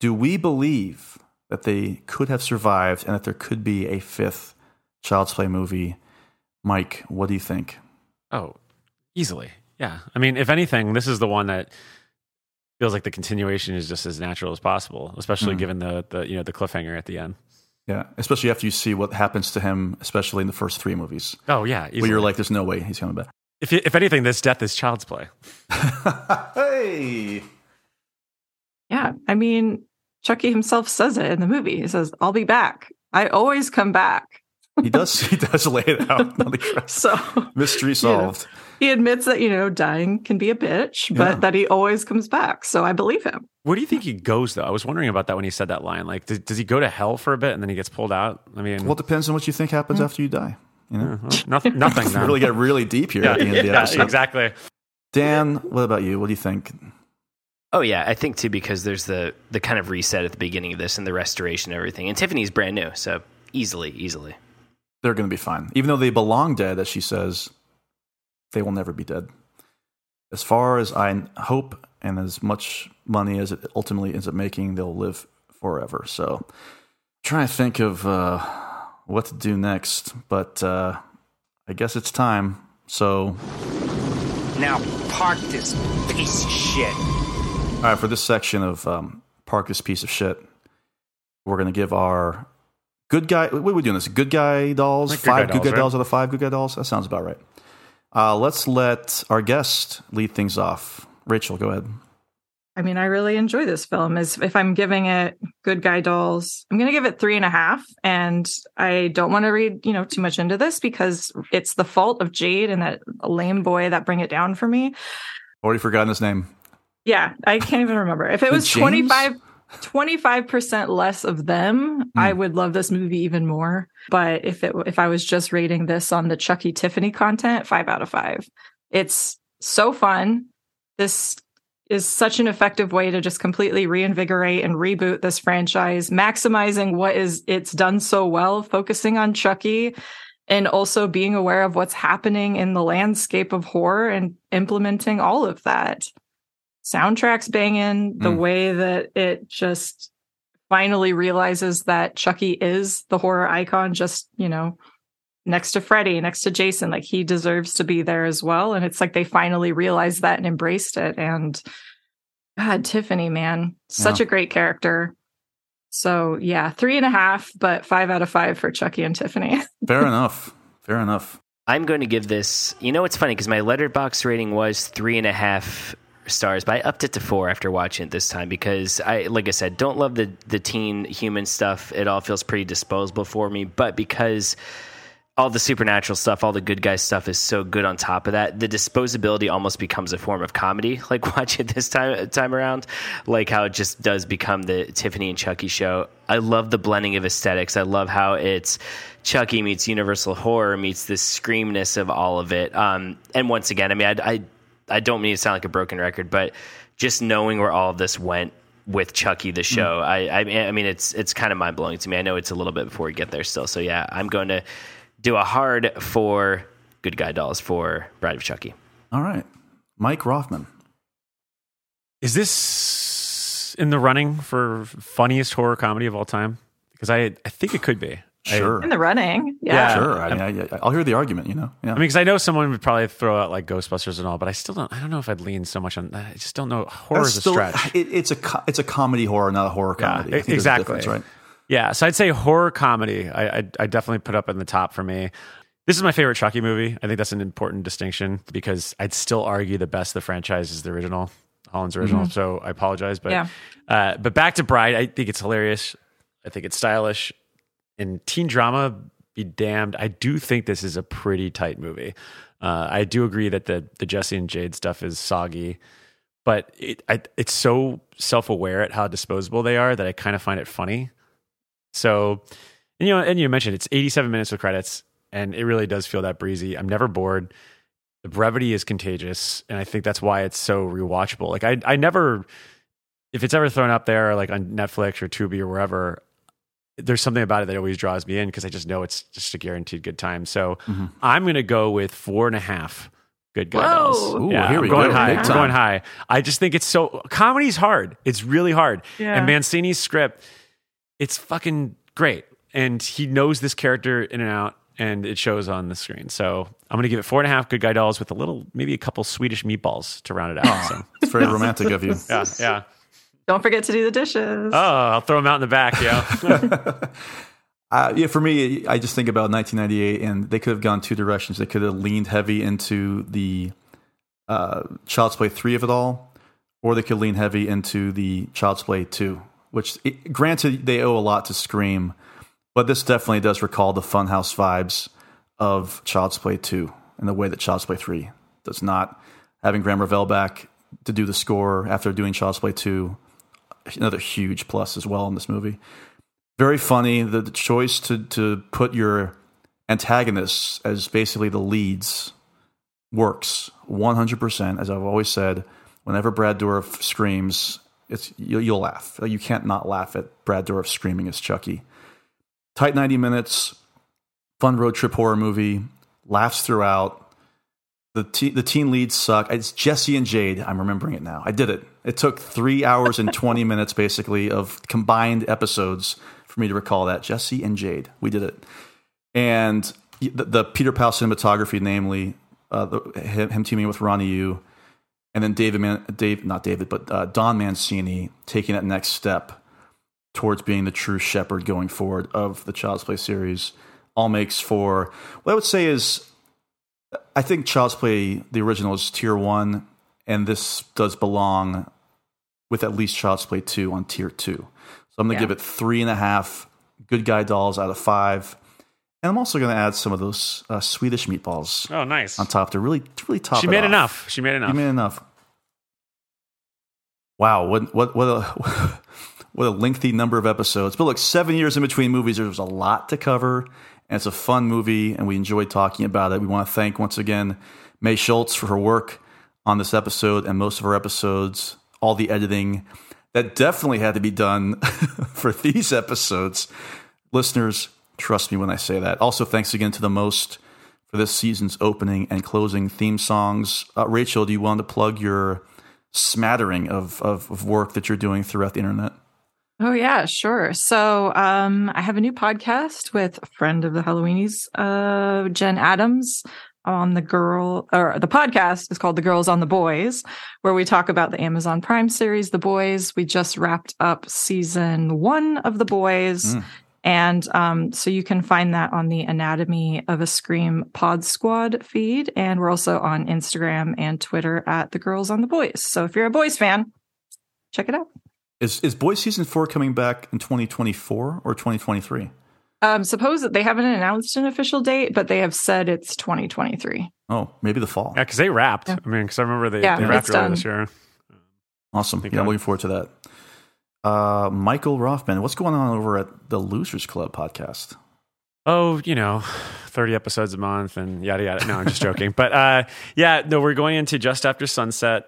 do we believe that they could have survived and that there could be a fifth Child's Play movie? Mike, what do you think? Oh, easily. Yeah. I mean, if anything, this is the one that feels like the continuation is just as natural as possible, especially Mm. given the, the you know the cliffhanger at the end. Yeah, especially after you see what happens to him, especially in the first three movies, Oh yeah, where you're like, "There's no way he's coming back." if if anything, this death is child's play. hey, yeah, I mean, Chucky himself says it in the movie. He says, "I'll be back. I always come back." He does. He does lay it out. on the crest. So Mystery know. solved. he admits that you know dying can be a bitch, but Yeah. that he always comes back. So I believe him. Where do you think he goes though? I was wondering about that when he said that line. Like, does, does he go to hell for a bit and then he gets pulled out? I mean, Well, it depends on what you think happens hmm. after you die. You know, well, nothing. Nothing. really get really deep here yeah, at the end of the episode. exactly. Dan, what about you? What do you think? Oh yeah, I think too because there's the the kind of reset at the beginning of this and the restoration and everything. And Tiffany's brand new, so easily, easily. They're going to be fine, even though they belong dead, as she says. They will never be dead. As far as I hope, and as much money as it ultimately ends up making, they'll live forever. So, trying to think of uh, what to do next, but uh, I guess it's time. So, Now park this piece of shit. All right, for this section of um, Park This Piece of Shit, we're going to give our good guy. What are we doing this? Good guy dolls? Like good guy five good dolls, guy right? dolls out of five good guy dolls? That sounds about right. Uh, let's let our guest lead things off. Rachel, go ahead. I mean, I really enjoy this film. Is if I'm giving it good guy dolls, I'm going to give it three and a half. And I don't want to read, you know, too much into this because it's the fault of Jade and that lame boy that bring it down for me. Already forgotten his name. Yeah, I can't even remember. If it was James? 25 percent less of them, I hmm. would love this movie even more. But if it if I was just rating this on the Chucky Tiffany content, five out of five. It's so fun. This is such an effective way to just completely reinvigorate and reboot this franchise, maximizing what is it's done so well, focusing on Chucky and also being aware of what's happening in the landscape of horror and implementing all of that. Soundtracks banging, the Mm. way that it just finally realizes that Chucky is the horror icon, just, you know, next to Freddy, next to Jason. Like he deserves to be there as well. And it's like they finally realized that and embraced it. And God, Tiffany, man, such Yeah. a great character. So yeah, three and a half, but five out of five for Chucky and Tiffany. Fair enough. Fair enough. I'm going to give this. You know, it's funny because my Letterboxd rating was three and a half stars, but I upped it to four after watching it this time because I, like I said, don't love the the teen human stuff. It all feels pretty disposable for me, but because all the supernatural stuff, all the good guy stuff is so good on top of that. The disposability almost becomes a form of comedy, like watching it this time time around, like how it just does become the Tiffany and Chucky show. I love the blending of aesthetics. I love how it's Chucky meets Universal horror meets the screamness of all of it. Um, and once again, I mean, I, I I don't mean to sound like a broken record, but just knowing where all of this went with Chucky the show, mm. I, I I mean, it's it's kind of mind blowing to me. I know it's a little bit before we get there still, so yeah, I'm going to do a hard for Good Guy Dolls for Bride of Chucky. All right. Mike Roffman. Is this in the running for funniest horror comedy of all time? Because I, I think it could be. Sure. I, in the running. Yeah. yeah sure. I mean, I, will hear the argument, you know? Yeah. I mean, because I know someone would probably throw out like Ghostbusters and all, but I still don't, I don't know if I'd lean so much on I just don't know. Horror is a stretch. It, it's, a, it's a comedy horror, not a horror comedy. Yeah, exactly. Right. Yeah, so I'd say horror comedy. I, I, I definitely put up in the top for me. This is my favorite Chucky movie. I think that's an important distinction because I'd still argue the best of the franchise is the original, Holland's original. Mm-hmm. So I apologize, but yeah. uh, but back to Bride. I think it's hilarious. I think it's stylish. And teen drama, be damned. I do think this is a pretty tight movie. Uh, I do agree that the the Jesse and Jade stuff is soggy, but it I, it's so self aware at how disposable they are that I kind of find it funny. So, and, you know, and you mentioned it's 87 minutes with credits, and it really does feel that breezy. I'm never bored. The brevity is contagious, and I think that's why it's so rewatchable. Like I, I never, if it's ever thrown up there, like on Netflix or Tubi or wherever, there's something about it that always draws me in because I just know it's just a guaranteed good time. So mm-hmm. I'm going to go with four and a half good guy Ooh, yeah, here we I'm going go. high. I'm going high. I just think it's so comedy's hard. It's really hard. Yeah. And Mancini's script, it's fucking great. And he knows this character in and out, and it shows on the screen. So I'm going to give it four and a half good guy dolls with a little, maybe a couple Swedish meatballs to round it out. So it's very romantic of you. Yeah, yeah. Don't forget to do the dishes. Oh, I'll throw them out in the back. Yeah. Uh, yeah, for me, I just think about 1998, and they could have gone two directions. They could have leaned heavy into the uh, Child's Play 3 of it all, or they could lean heavy into the Child's Play 2 which it, granted they owe a lot to Scream, but this definitely does recall the Funhouse vibes of Child's Play 2 in the way that Child's Play 3 does not. Having Graeme Revell back to do the score after doing Child's Play 2, another huge plus as well in this movie. Very funny. The, the choice to, to put your antagonists as basically the leads works 100%. As I've always said, whenever Brad Dourif screams, it's you'll, you'll laugh. You can't not laugh at Brad Dourif screaming as Chucky. Tight 90 minutes, fun road trip horror movie, laughs throughout. The, te- the teen leads suck. It's Jesse and Jade. I'm remembering it now. I did it. It took three hours and 20 minutes, basically, of combined episodes for me to recall that. Jesse and Jade. We did it. And the, the Peter Pau cinematography, namely uh, the, him, him, teaming with Ronnie Yu, and then David, Man- Dave, not David, but uh, Don Mancini taking that next step towards being the true shepherd going forward of the Child's Play series, all makes for what I would say is, I think Child's Play the original is tier one, and this does belong with at least Child's Play two on tier two. So I'm going to yeah. give it three and a half good guy dolls out of five. And I'm also going to add some of those uh, Swedish meatballs. Oh, nice! On top to really, to really top. She made off. enough. She made enough. She made enough. Wow, what what what a what a lengthy number of episodes. But look, seven years in between movies, there was a lot to cover, and it's a fun movie, and we enjoyed talking about it. We want to thank once again May Schultz for her work on this episode and most of our episodes, all the editing that definitely had to be done for these episodes. Listeners, Trust me when I say that. Also, thanks again to the most for this season's opening and closing theme songs. Uh, Rachel, do you want to plug your smattering of, of, of, work that you're doing throughout the internet? Oh yeah, sure. So um, I have a new podcast with a friend of the Halloweenies, uh, Jen Adams, on the girl or the podcast is called The Girls on the Boys, where we talk about the Amazon Prime series, The Boys. We just wrapped up season one of The Boys. Mm And um, so you can find that on the Anatomy of a Scream Pod Squad feed. And we're also on Instagram and Twitter at The Girls on the Boys. So if you're a boys fan, check it out. Is is Boys season four coming back in 2024 or 2023? Um, suppose that they haven't announced an official date, but they have said it's 2023. Oh, maybe the fall. Yeah, because they wrapped. I mean, because I remember they, Yeah, they wrapped it's earlier this year. Awesome. Yeah, I'm looking forward to that. Uh, Michael Roffman, what's going on over at the Losers Club podcast? Oh, you know, 30 episodes a month and yada yada. No, I'm just joking. but uh, yeah, no, we're going into just after sunset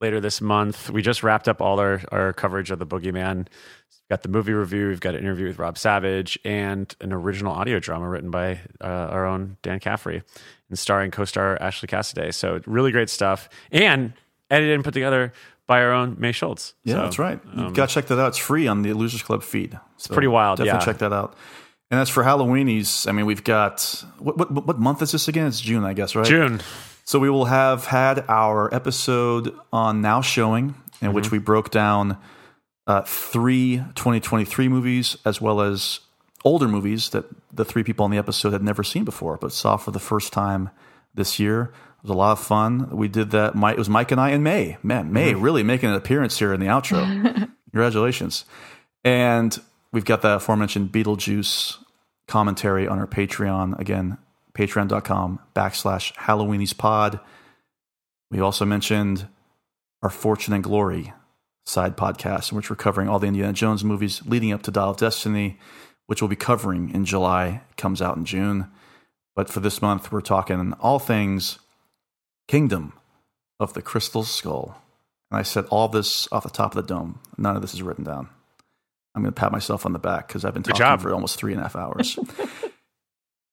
later this month. We just wrapped up all our, our coverage of the Boogeyman. We've got the movie review, we've got an interview with Rob Savage, and an original audio drama written by uh, our own Dan Caffrey and starring co star Ashley Cassaday. So, really great stuff. And edited and put together by our own May Schultz. Yeah, So, that's right. You um, got to check that out. It's free on the Losers Club feed. It's pretty wild, Definitely yeah. check that out. And as for Halloweenies, I mean, we've got what, what what month is this again? It's June, I guess, right? June. So we will have had our episode on Now Showing, in Mm-hmm. which we broke down uh, three 2023 movies as well as older movies that the three people on the episode had never seen before, but saw for the first time this year. It was a lot of fun. We did that. Mike, it was Mike and I in May. Man, May Mm-hmm. really making an appearance here in the outro. Congratulations. And we've got that aforementioned Beetlejuice commentary on our Patreon. Again, patreon.com backslash Halloweenies pod. We also mentioned our Fortune and Glory side podcast, in which we're covering all the Indiana Jones movies leading up to Dial of Destiny, which we'll be covering in July. It comes out in June. But for this month, we're talking all things Kingdom of the Crystal Skull. And I said all this off the top of the dome. None of this is written down. I'm going to pat myself on the back because I've been talking for almost three and a half hours.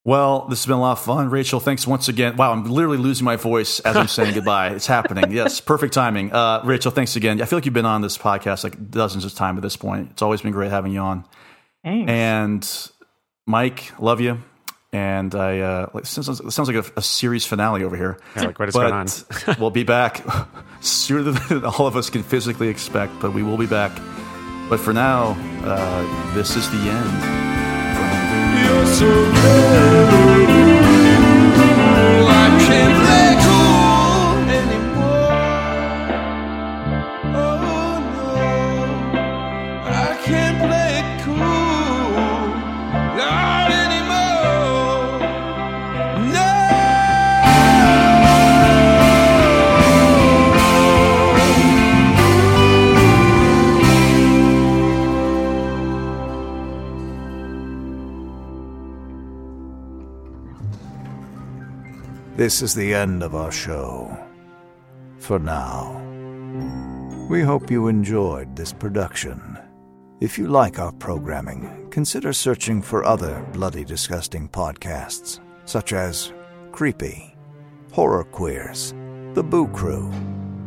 well, this has been a lot of fun. Rachel, thanks once again. Wow, I'm literally losing my voice as I'm saying goodbye. It's happening. Yes, perfect timing. Uh, Rachel, thanks again. I feel like you've been on this podcast like dozens of times at this point. It's always been great having you on. Thanks. And Mike, love you. And I uh, like, it sounds, sounds like a, a series finale over here. Yeah, like what is but going on? we'll be back sooner than all of us can physically expect, but we will be back. But for now, uh, this is the end. You're so cool. This is the end of our show. For now. We hope you enjoyed this production. If you like our programming, consider searching for other bloody disgusting podcasts, such as Creepy, Horror Queers, The Boo Crew,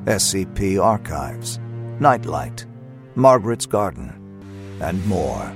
SCP Archives, Nightlight, Margaret's Garden, and more.